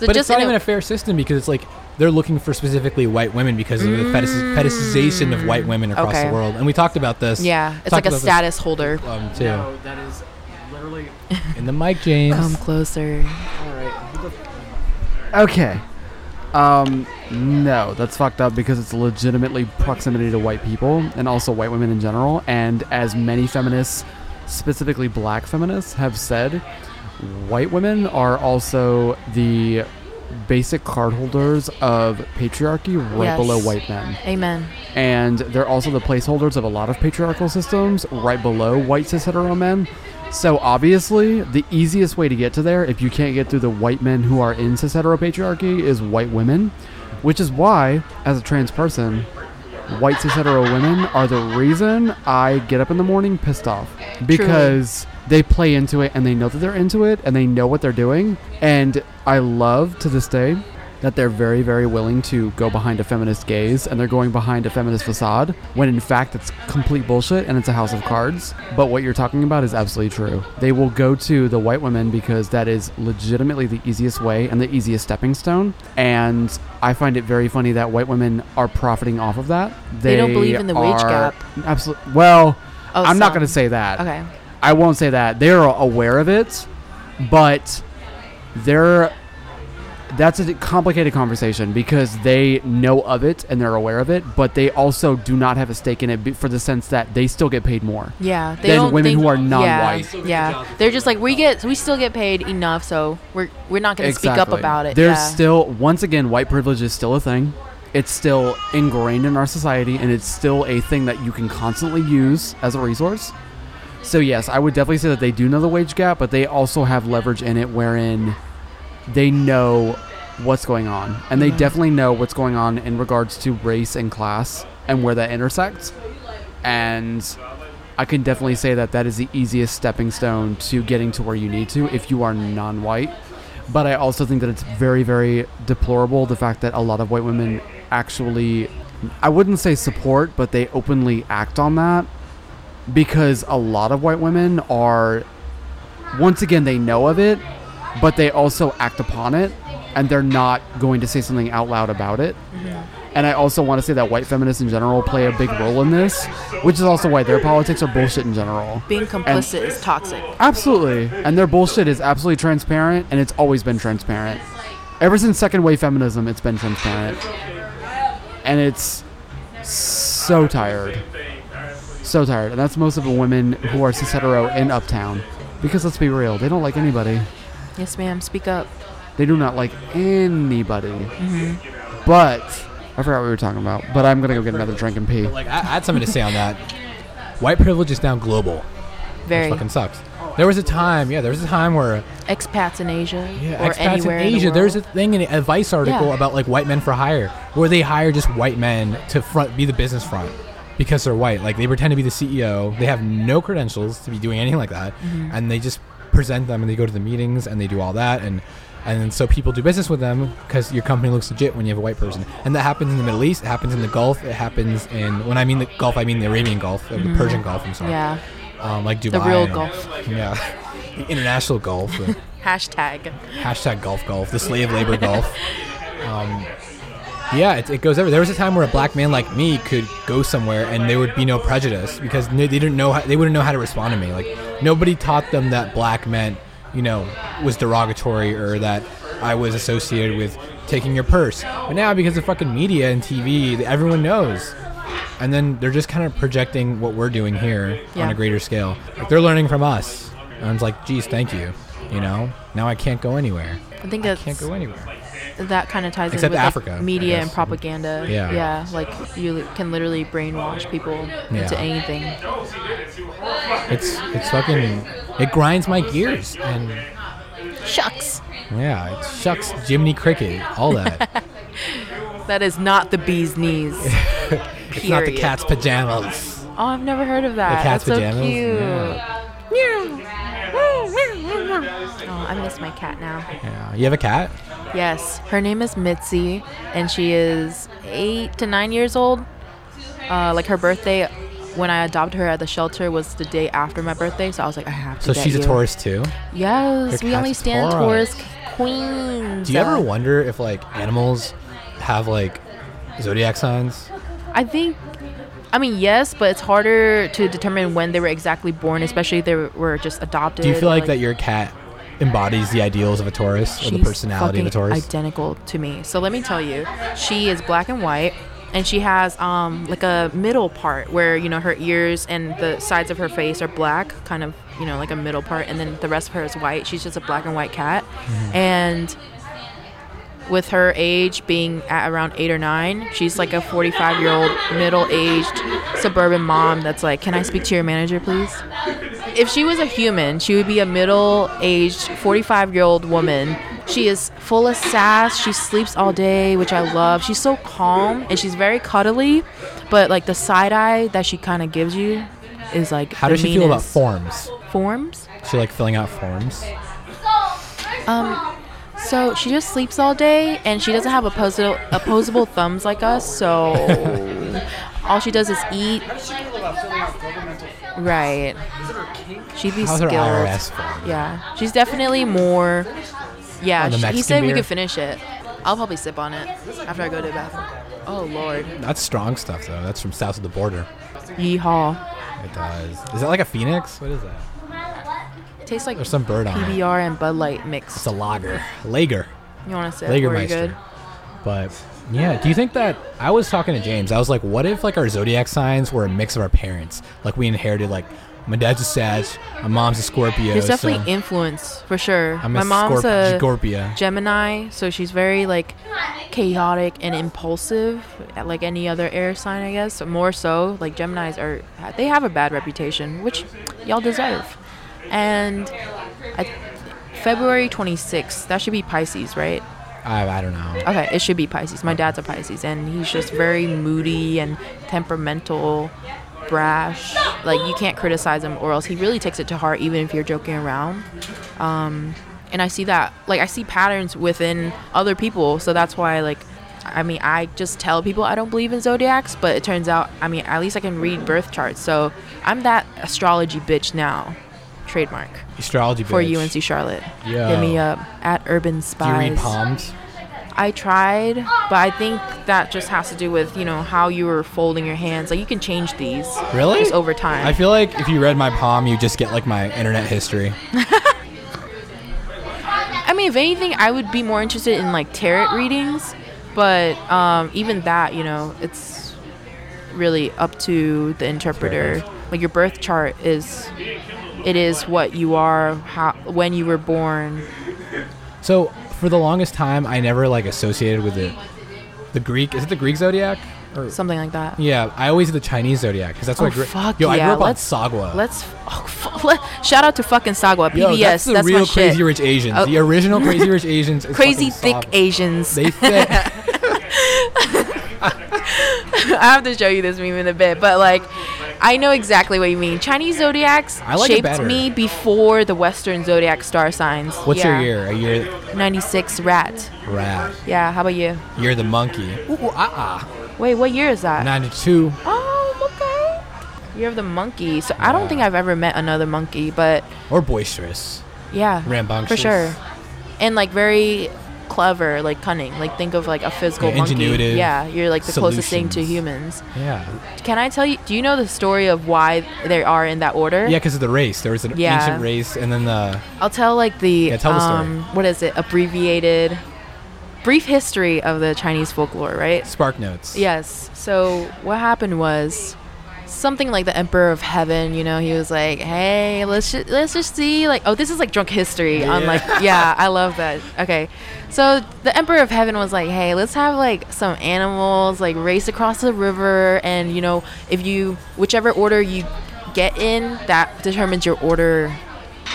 But just it's not in even a fair system because it's like they're looking for specifically white women because of the fetish- fetishization of white women across Mm. Okay. the world. And we talked about this. yeah, it's talked like a about this, status holder. Um, too. No, that is literally. <laughs> In the mic, James. Come closer. All right. Okay. Um, no, that's fucked up because it's legitimately proximity to white people and also white women in general. And as many feminists, specifically black feminists, have said, white women are also the basic cardholders of patriarchy right Yes. below white men. Amen. And they're also the placeholders of a lot of patriarchal systems right below white cis hetero men. So obviously, the easiest way to get to there, if you can't get through the white men who are in cis hetero patriarchy, is white women. Which is why, as a trans person, white cis hetero women are the reason I get up in the morning pissed off because they play into it and they know that they're into it and they know what they're doing. And I love to this day that they're very, very willing to go behind a feminist gaze and they're going behind a feminist facade when in fact it's complete bullshit and it's a house of cards. But what you're talking about is absolutely true. They will go to the white women because that is legitimately the easiest way and the easiest stepping stone. And I find it very funny that white women are profiting off of that. They don't believe in the wage gap. Absolutely. Well, Oh, I'm not going to say that. Okay. I won't say that. They're aware of it, but they're that's a complicated conversation because they know of it and they're aware of it, but they also do not have a stake in it for the sense that they still get paid more. Yeah, they than don't women think- who are non-white. Yeah, yeah. they're just like we get, we still get paid enough, so we're we're not going to speak up about it. There's yeah. still once again white privilege is still a thing. It's still ingrained in our society and it's still a thing that you can constantly use as a resource. So yes, I would definitely say that they do know the wage gap, but they also have leverage in it wherein they know what's going on. And they Mhm. definitely know what's going on in regards to race and class and where that intersects. And I can definitely say that that is the easiest stepping stone to getting to where you need to if you are non-white. But I also think that it's very, very deplorable the fact that a lot of white women actually, I wouldn't say support, but they openly act on that because a lot of white women are, once again, they know of it, but they also act upon it and they're not going to say something out loud about it. Mm-hmm. And I also want to say that white feminists in general play a big role in this, which is also why their politics are bullshit in general. Being complicit is toxic. Absolutely. And their bullshit is absolutely transparent, and it's always been transparent. Ever since second wave feminism, it's been transparent. And it's so tired. So tired. And that's most of the women who are cis hetero in Uptown. Because let's be real, they don't like anybody. Yes, ma'am. Speak up. They do not like anybody. Mm-hmm. But, I forgot what we were talking about, but I'm gonna go get another drink and pee. Like I, I had something to say on that. White privilege is now global. Very Which fucking sucks. There was a time, yeah, there was a time where expats in Asia yeah, or expats anywhere in in the Asia. There's a thing in a Vice article Yeah. about like white men for hire, where they hire just white men to front be the business front because they're white. Like they pretend to be the CEO. They have no credentials to be doing anything like that, Mm-hmm. and they just present them and they go to the meetings and they do all that and. And so people do business with them because your company looks legit when you have a white person, and that happens in the Middle East. It happens in the Gulf. It happens in when I mean the Gulf, I mean the Arabian Gulf, or the Persian Gulf. I'm sorry. yeah, um, like Dubai. the real and- Gulf. Yeah, <laughs> the international Gulf. Hashtag. <laughs> hashtag Gulf Gulf, the slave labor Gulf. <laughs> Um, yeah, it, it goes everywhere. There was a time where a black man like me could go somewhere and there would be no prejudice because they didn't know how, they wouldn't know how to respond to me. Like nobody taught them that black meant you know was derogatory or that I was associated with taking your purse. But now because of fucking media and TV, everyone knows. And then they're just kind of projecting what we're doing here on a greater scale. Like they're learning from us. And it's like, geez, thank you. You know, now I can't go anywhere. I think I can't go anywhere. that kind of ties Except in with Africa, I media and propaganda. Yeah. yeah, like you can literally brainwash people Yeah. into anything. It's it's fucking it grinds my gears and Shucks, yeah, it shucks Jiminy Cricket, all that. <laughs> that is not the bee's knees. <laughs> it's not the cat's pajamas. Oh, I've never heard of that. The cat's That's pajamas? so cute. Yeah. Meow. Oh, I miss my cat now. Yeah. You have a cat? Yes, her name is Mitzi, and she is eight to nine years old. Uh, like her birthday, when I adopted her at the shelter, was the day after my birthday, so I was like, I have to. So she's a you. Taurus too. Yes, Your we only stand Taurus. Queens. Do you ever wonder if like animals have like zodiac signs? I think, I mean, yes, but it's harder to determine when they were exactly born, especially if they were just adopted. Do you feel or, like, that your cat embodies the ideals of a Taurus or the personality of a Taurus? Identical to me. So let me tell you, she is black and white, and she has um like a middle part where you know her ears and the sides of her face are black, kind of you know like a middle part, and then the rest of her is white. She's just a black and white cat, Mm-hmm. and with her age being at around eight or nine, she's like a 45 year old middle aged suburban mom that's like, Can I speak to your manager, please? If she was a human, she would be a middle aged 45 year old woman. She is full of sass. She sleeps all day, which I love. She's so calm and she's very cuddly, but like the side eye that she kind of gives you is like. How the does she feel about forms? Forms? She like filling out forms. Um, so she just sleeps all day, and she doesn't have opposable opposable thumbs like us. So <laughs> all she does is eat. Right. She'd be How's her skilled. IRS form? Yeah, she's definitely more. Yeah, oh, she- he Mexican said we could finish it. I'll probably sip on it after I go to the bathroom. Oh lord, That's strong stuff though. That's from south of the border. yeehaw! It does. Is that like a phoenix? What is that? Tastes like There's some bird on it. PBR and Bud Light mixed. It's a lager. Lager. You want to say Lagermeister. good? But yeah, do you think that I was talking to James? I was like, what if like our zodiac signs were a mix of our parents? Like we inherited like my dad's a Sag, my mom's a Scorpio. There's definitely so influence for sure. I'm My a mom's Scorp- a Scorpio. Gemini, so she's very like chaotic and impulsive, like any other air sign, I guess. More so, like Gemini's are they have a bad reputation, which y'all deserve. And I, February 26th, that should be Pisces, right? I, I don't know. Okay, it should be Pisces. My dad's a Pisces, and he's just very moody and temperamental, brash. Like you can't criticize him, or else he really takes it to heart, even if you're joking around. Um, and I see that, like I see patterns within other people, so that's why, like, I mean, I just tell people I don't believe in zodiacs, but it turns out, I mean, at least I can read birth charts, so I'm that astrology bitch now. Trademark Astrology for bitch. UNC Charlotte. Yo. Hit me up at Urban Do you Spies. read palms? I tried, but I think that just has to do with you know how you were folding your hands. Like you can change these Really? just over time. I feel like if you read my palm, you just get like my internet history. <laughs> I mean, if anything, I would be more interested in like tarot readings, but um, even that, you know, it's really up to the interpreter. Like your birth chart is, it is what you are, how when you were born. So for the longest time, I never like associated with it. The Greek is it the Greek zodiac? Or, Something like that. yeah, I always did the Chinese zodiac because that's what Oh, I grew. fuck Yo, I yeah, grew up let's- on Sagwa. Let's oh, f- let, shout out to fucking Sagwa PBS. Yo, that's the that's real Crazy shit. Rich Asians. Oh. The original Crazy Rich <laughs> Asians. Is Crazy thick Sagwa. Asians. They fit. <laughs> I have to show you this meme in a bit, but like, I know exactly what you mean. Chinese zodiacs I like it shaped better. me before the Western zodiac star signs. What's Yeah. your year? A year 96 rat. rat. Yeah, how about you? You're the monkey. Ooh, ooh, ah, Wait, what year is ah. that? 92. Oh, okay. Year of the monkey. So I don't think I've ever met another monkey, but Or boisterous. yeah, Rambunctious. for sure. And like very clever, like cunning. Like think of like a physical Yeah, monkey. Yeah, you're like the closest thing to humans. Yeah. Can I tell you? Do you know the story of why they are in that order? Yeah, because of the race. There was an Yeah. ancient race, and then the. I'll tell like the, Yeah, tell the story. um, what is it? Abbreviated, brief history of the Chinese folklore, right? Spark notes. Yes. So what happened was something like the Emperor of Heaven. You know, he was like, "Hey, let's ju- let's just see." Like, oh, this is like drunk history. On Yeah. like, yeah, I love that. Okay, so the Emperor of Heaven was like, "Hey, let's have like some animals like race across the river, and you know, if you whichever order you get in, that determines your order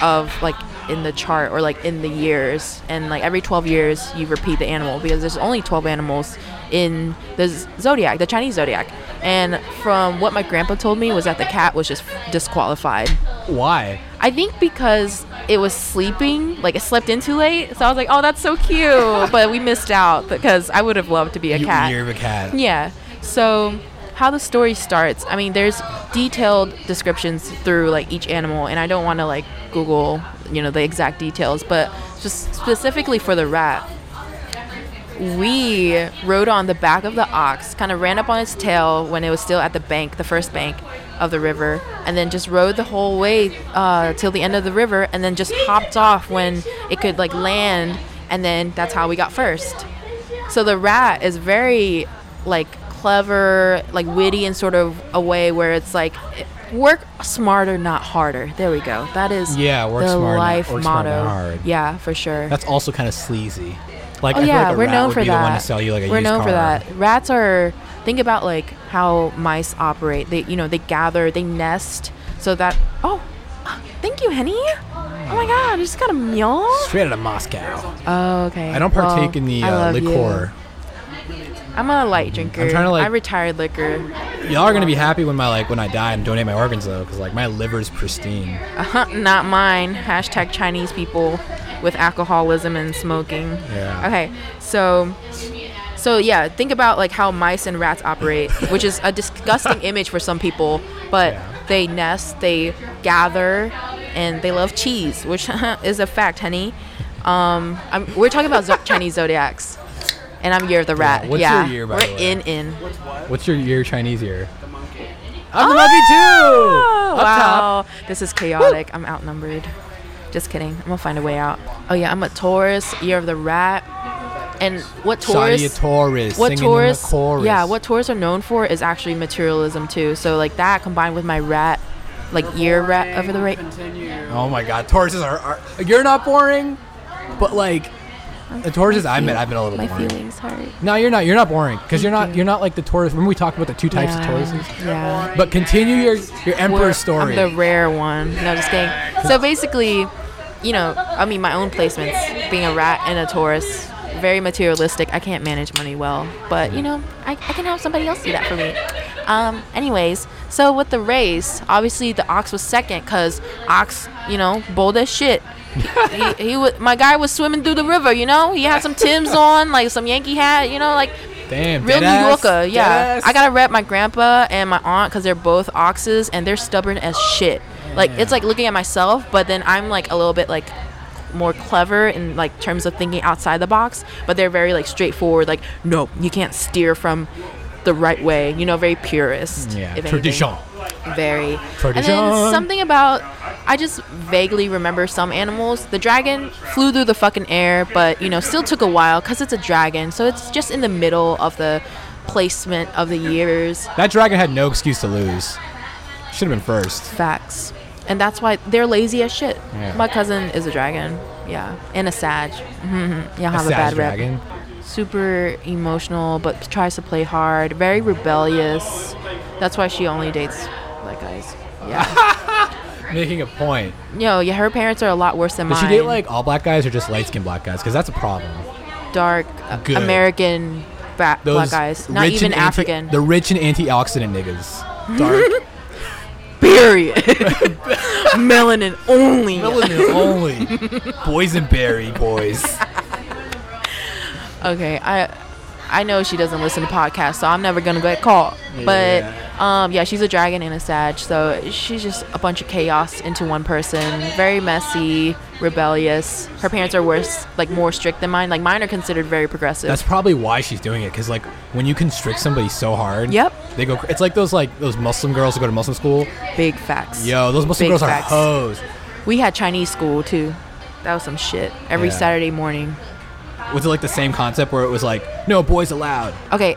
of like in the chart or like in the years, and like every 12 years you repeat the animal because there's only 12 animals in the zodiac, the Chinese zodiac. And from what my grandpa told me was that the cat was just disqualified. Why? I think because it was sleeping, like it slept in too late. So I was like, oh, that's so cute. but we missed out because I would have loved to be a you cat. Of a cat. Yeah. So how the story starts, I mean, there's detailed descriptions through like each animal, and I don't want to like Google, you know, the exact details, but just specifically for the rat, we rode on the back of the ox, kind of ran up on its tail when it was still at the bank, the first bank of the river, and then just rode the whole way uh, till the end of the river, and then just hopped off when it could like land, and then that's how we got first. So the rat is very like clever, like witty in sort of a way where it's like work smarter, not harder. There we go. That is Yeah, work the smart, life work motto. Yeah, for sure. That's also kind of sleazy. Like oh I yeah, like we're known for that. the one to sell you like a we're used known for that. Rats are. Think about like how mice operate. They, you know, they gather, they nest, so that. Oh, thank you, Henny. Oh my God, you just got a meal. Straight out of Moscow. Oh, okay. I don't partake Well, in the I uh, liqueur. I'm a light drinker. I'm trying to, like- I retired liquor. Y'all are gonna be happy when my like when I die and donate my organs though, because like my liver's pristine. Uh-huh, not mine. Hashtag Chinese people with alcoholism and smoking. Yeah. Okay, so so yeah, think about like how mice and rats operate, <laughs> which is a disgusting image for some people, but Yeah. they nest, they gather, and they love cheese, which <laughs> is a fact, honey. Um, I'm, we're talking about zo- Chinese <laughs> zodiacs, and I'm year of the rat. what's yeah, your year, by we're the way? in in. What's your year Chinese year? The monkey. I'm the monkey too. Oh, Up top. wow. This is chaotic. I'm outnumbered. Just kidding. I'm gonna find a way out. Oh yeah, I'm a Taurus, year of the rat. And what Taurus? Sadia Taurus. what Taurus? In the chorus. Yeah, what Taurus are known for is actually materialism too. So like that combined with my rat, like year rat over the rate. Continue. Oh my God, Tauruses are, are. You're not boring, but like the Tauruses I met, I've been a little My boring. feelings hurt. No, you're not. You're not boring because you're not. you. You're not like the Taurus. Remember we talked about the two types of Tauruses. Yeah. But continue your your emperor We're- story. I'm the rare one. No, just kidding. So basically, you know, I mean, my own placements, being a rat and a Taurus, very materialistic. I can't manage money well, but you know, I, I can have somebody else do that for me. Um, anyways, so with the race, obviously the ox was second because ox, you know, bold as shit. he, he wa my guy was swimming through the river, you know. He had some Timbs on, like some Yankee hat, you know, like Damn. real New Yorker. Yeah, deadass. I gotta rep my grandpa and my aunt because they're both oxes and they're stubborn as shit. Like it's like looking at myself, but then I'm like a little bit like more clever in like terms of thinking outside the box. But they're very like straightforward. Like no, you can't steer from the right way. You know, very purist. Yeah. Tradition. Very. And Tradition. then something about I just vaguely remember some animals. The dragon flew through the fucking air, but you know, still took a while because it's a dragon. So it's just in the middle of the placement of the years. That dragon had no excuse to lose. Should have been first. Facts. And that's why they're lazy as shit. Yeah. My cousin is a dragon. Yeah. And a Sag. Mm-hmm. Y'all have a, Sag bad rep. Super emotional, but tries to play hard. Very rebellious. That's why she only dates black guys. Yeah. <laughs> Making a point. Yo, yeah, her parents are a lot worse than Did mine. she date like all black guys or just light skinned black guys? Because that's a problem. dark uh, Good. American ba- black guys, not even anti- African. the rich and antioxidant niggas. <laughs> Dark. Period. <laughs> Melanin only. Melanin only. Boysenberry boys. Okay, I I know she doesn't listen to podcasts, so I'm never gonna get caught. But um, yeah, she's a dragon and a sag, so she's just a bunch of chaos into one person. Very messy, rebellious. Her parents are worse, like more strict than mine. Like mine are considered very progressive. That's probably why she's doing it. Because like when you constrict somebody so hard, Yep. they go. It's like those like those Muslim girls who go to Muslim school. big facts. Yo, those Muslim Big girls facts. are hoes. We had Chinese school too. That was some shit. Every Yeah. Saturday morning. Was it like the same concept where it was like no boys allowed? Okay,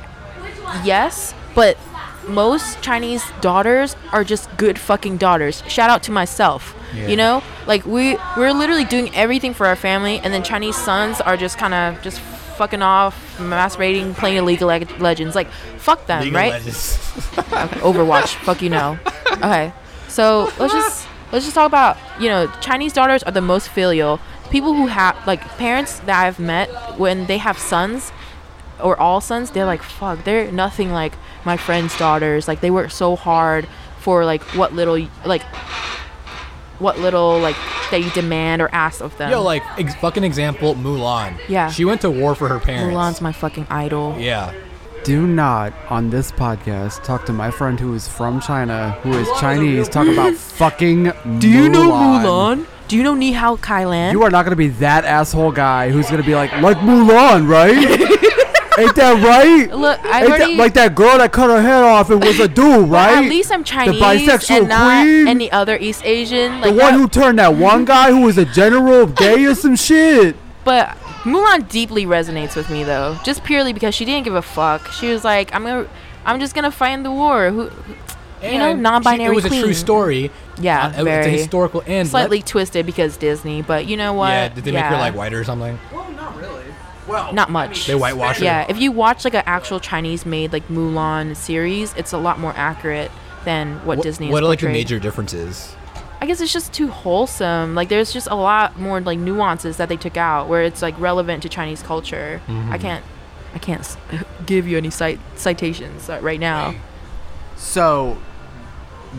yes, but most Chinese daughters are just good fucking daughters. Shout out to myself. Yeah. You know, like we we're literally doing everything for our family, and then Chinese sons are just kind of just fucking off, masturbating, playing League of Leg- Legends. Like, fuck them, League right? Okay, Overwatch. fuck you know. Okay, so let's just let's just talk about you know Chinese daughters are the most filial. People who have like parents that I've met when they have sons or all sons, they're like fuck, they're nothing like my friends' daughters. Like they work so hard for like what little like what little like that you demand or ask of them. Yo, like ex- fucking example, Mulan. Yeah. She went to war for her parents. Mulan's my fucking idol. Yeah. Do not on this podcast talk to my friend who is from China, who is Mulan is a Chinese, talk about <gasps> fucking Do you know Mulan? Do you know Ni Hao Kai Lan? You are not gonna be that asshole guy who's gonna be like, like Mulan, right? <laughs> Ain't that right? Look, I already that, like that girl that cut her head off and was a dude, right? At least I'm Chinese bisexual and not queen? any other East Asian. the one that- who turned that one guy who was a general gay or some shit. But Mulan deeply resonates with me though, just purely because she didn't give a fuck. She was like, I'm gonna, I'm just gonna fight in the war. Who, You know, non-binary It was a true story. yeah, Uh, it was a very historical and slightly twisted because Disney. But you know what? Yeah. Did they make her like whiter or something? Well, not really. Well, Not much. They whitewash her. Yeah, if you watch like an actual Chinese made like Mulan series, it's a lot more accurate than what, Disney has What are like the major differences? I guess it's just too wholesome. Like there's just a lot more like nuances that they took out where it's like relevant to Chinese culture. Mm-hmm. I can't I can't <laughs> give you any cite citations uh, right now. So,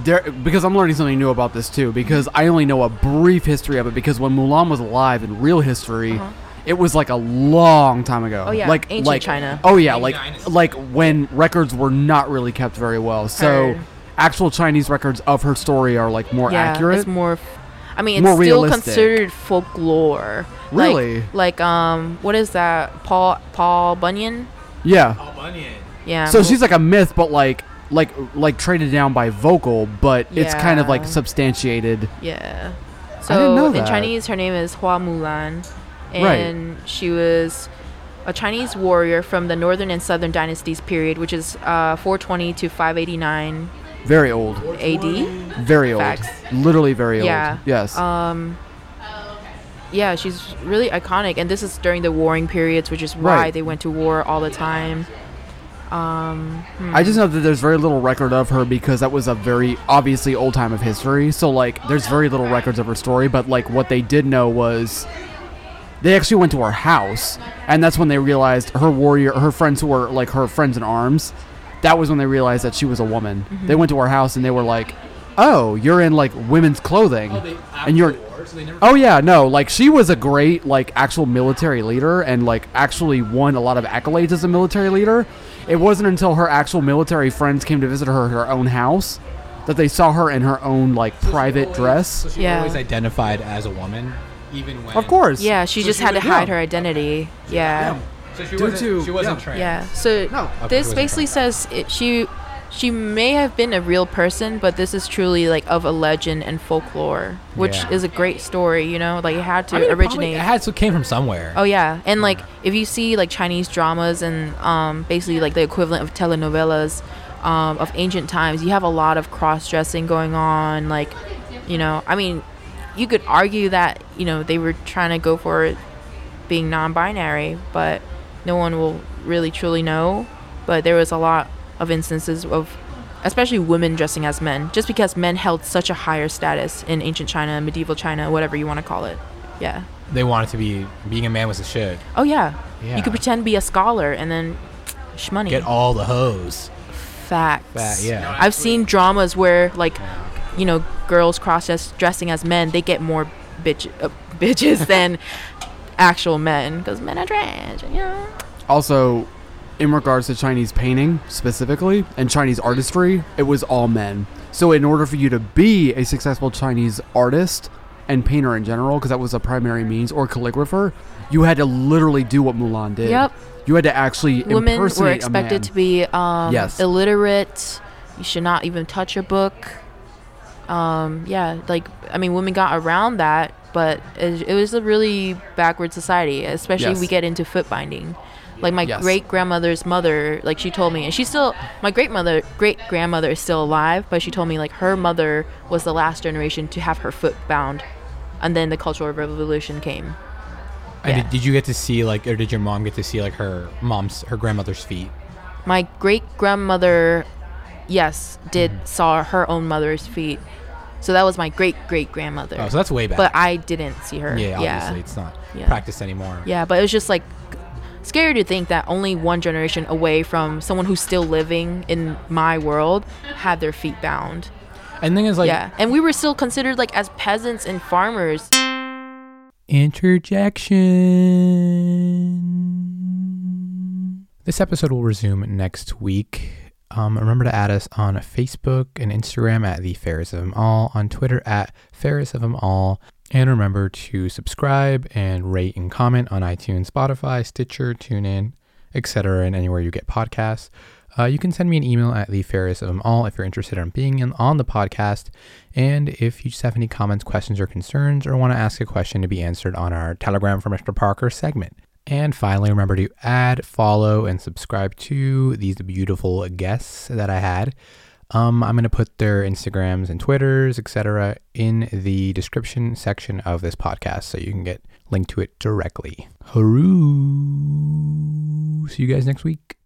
there because I'm learning something new about this too. Because I only know a brief history of it. Because when Mulan was alive in real history, it was like a long time ago. Uh-huh. Oh, yeah, like ancient like, China. Oh yeah, like Dynasty. like when records were not really kept very well. So Heard. actual Chinese records of her story are like more yeah, accurate. it's more. f- I mean, it's More still realistic. considered folklore. Like- Really? Like, um, what is that? Paul Paul Bunyan. yeah. Paul Bunyan. Yeah. So well- she's like a myth, but like like like traded down by vocal, but it's kind of like Yeah. substantiated. Yeah. I So didn't know in that. Chinese, her name is Hua Mulan, Right. and she was a Chinese warrior from the Northern and Southern dynasties period, which is uh, 420 to 589 Very old. AD. Very old. Facts. Literally very old. Yeah. Yes. Um, yeah, she's really iconic, and this is during the warring periods, which is why Right. they went to war all the time. Um, hmm. I just know that there's very little record of her because that was a very obviously old time of history. So like there's very little records of her story, but like what they did know was they actually went to her house and that's when they realized her warrior her friends who were like her friends in arms. That was when they realized that she was a woman. Mm-hmm. They went to her house and they were like, "Oh, you're in like women's clothing." and you're Oh yeah, no, like she was a great like actual military leader and like actually won a lot of accolades as a military leader. It wasn't until her actual military friends came to visit her at her own house that they saw her in her own like private dress. So she Yeah. always identified as a woman, even when. Of course. yeah, she So just she had to hide yeah. her identity. Yeah. So she Due wasn't. to- she wasn't yeah. trans. Yeah. So No. Okay, this wasn't basically says it, she she may have been a real person, but this is truly like of a legend and folklore, which Yeah. is a great story. You know, like it had to I mean, originate. It had to came from somewhere. Oh yeah, and like if you see like Chinese dramas and um, basically like the equivalent of telenovelas um, of ancient times, you have a lot of cross dressing going on. Like, you know, I mean, you could argue that you know they were trying to go for it being non-binary, but no one will really truly know. But there was a lot of instances of especially women dressing as men just because men held such a higher status in ancient china medieval china whatever you want to call it yeah They wanted to be being a man was a shit. Oh yeah. Yeah. You could pretend to be a scholar and then shmoney. Get all the hoes. facts. Fact, yeah. I've seen dramas where like, you know, girls cross dressing as men, they get more bitch uh, <laughs> bitches than <laughs> actual men because men are trash. You know. Also, in regards to Chinese painting specifically and Chinese artistry, it was all men. So, in order for you to be a successful Chinese artist and painter in general, because that was a primary means, or calligrapher, you had to literally do what Mulan did. Yep. You had to actually Women were expected to be um, Yes. illiterate. You should not even touch a book. Um, yeah, like I mean, women got around that, but it, it was a really backward society. Especially Yes. we get into foot binding. Like my Yes. great grandmother's mother, like she told me, and she's still my great mother, great grandmother is still alive, but she told me like her mother was the last generation to have her foot bound, and then the Cultural Revolution came. And Yeah. did, did you get to see like, or did your mom get to see like her mom's, her grandmother's feet? My great grandmother, yes, did mm-hmm. saw her own mother's feet, So that was my great great grandmother. Oh, so that's way back. but I didn't see her. yeah, Yeah. obviously it's not Yeah. practiced anymore. Yeah, but it was just like scary to think that only one generation away from someone who's still living in my world had their feet bound. And thing is, like, yeah, and we were still considered like as peasants and farmers. Interjection. This episode will resume next week. Um, remember to add us on Facebook and Instagram at the Fairest of Them All, on Twitter at Fairest of Them All, and remember to subscribe and rate and comment on iTunes, Spotify, Stitcher, TuneIn, etc., and anywhere you get podcasts. Uh, you can send me an email at the fairest of them all if you're interested in being in, on the podcast. And if you just have any comments, questions, or concerns, or want to ask a question to be answered on our Telegram for Mr. Parker segment. And finally, remember to add, follow, and subscribe to these beautiful guests that I had. Um, I'm going to put their Instagrams and Twitters, etc., in the description section of this podcast so you can get linked to it directly. Hooroo! See you guys next week.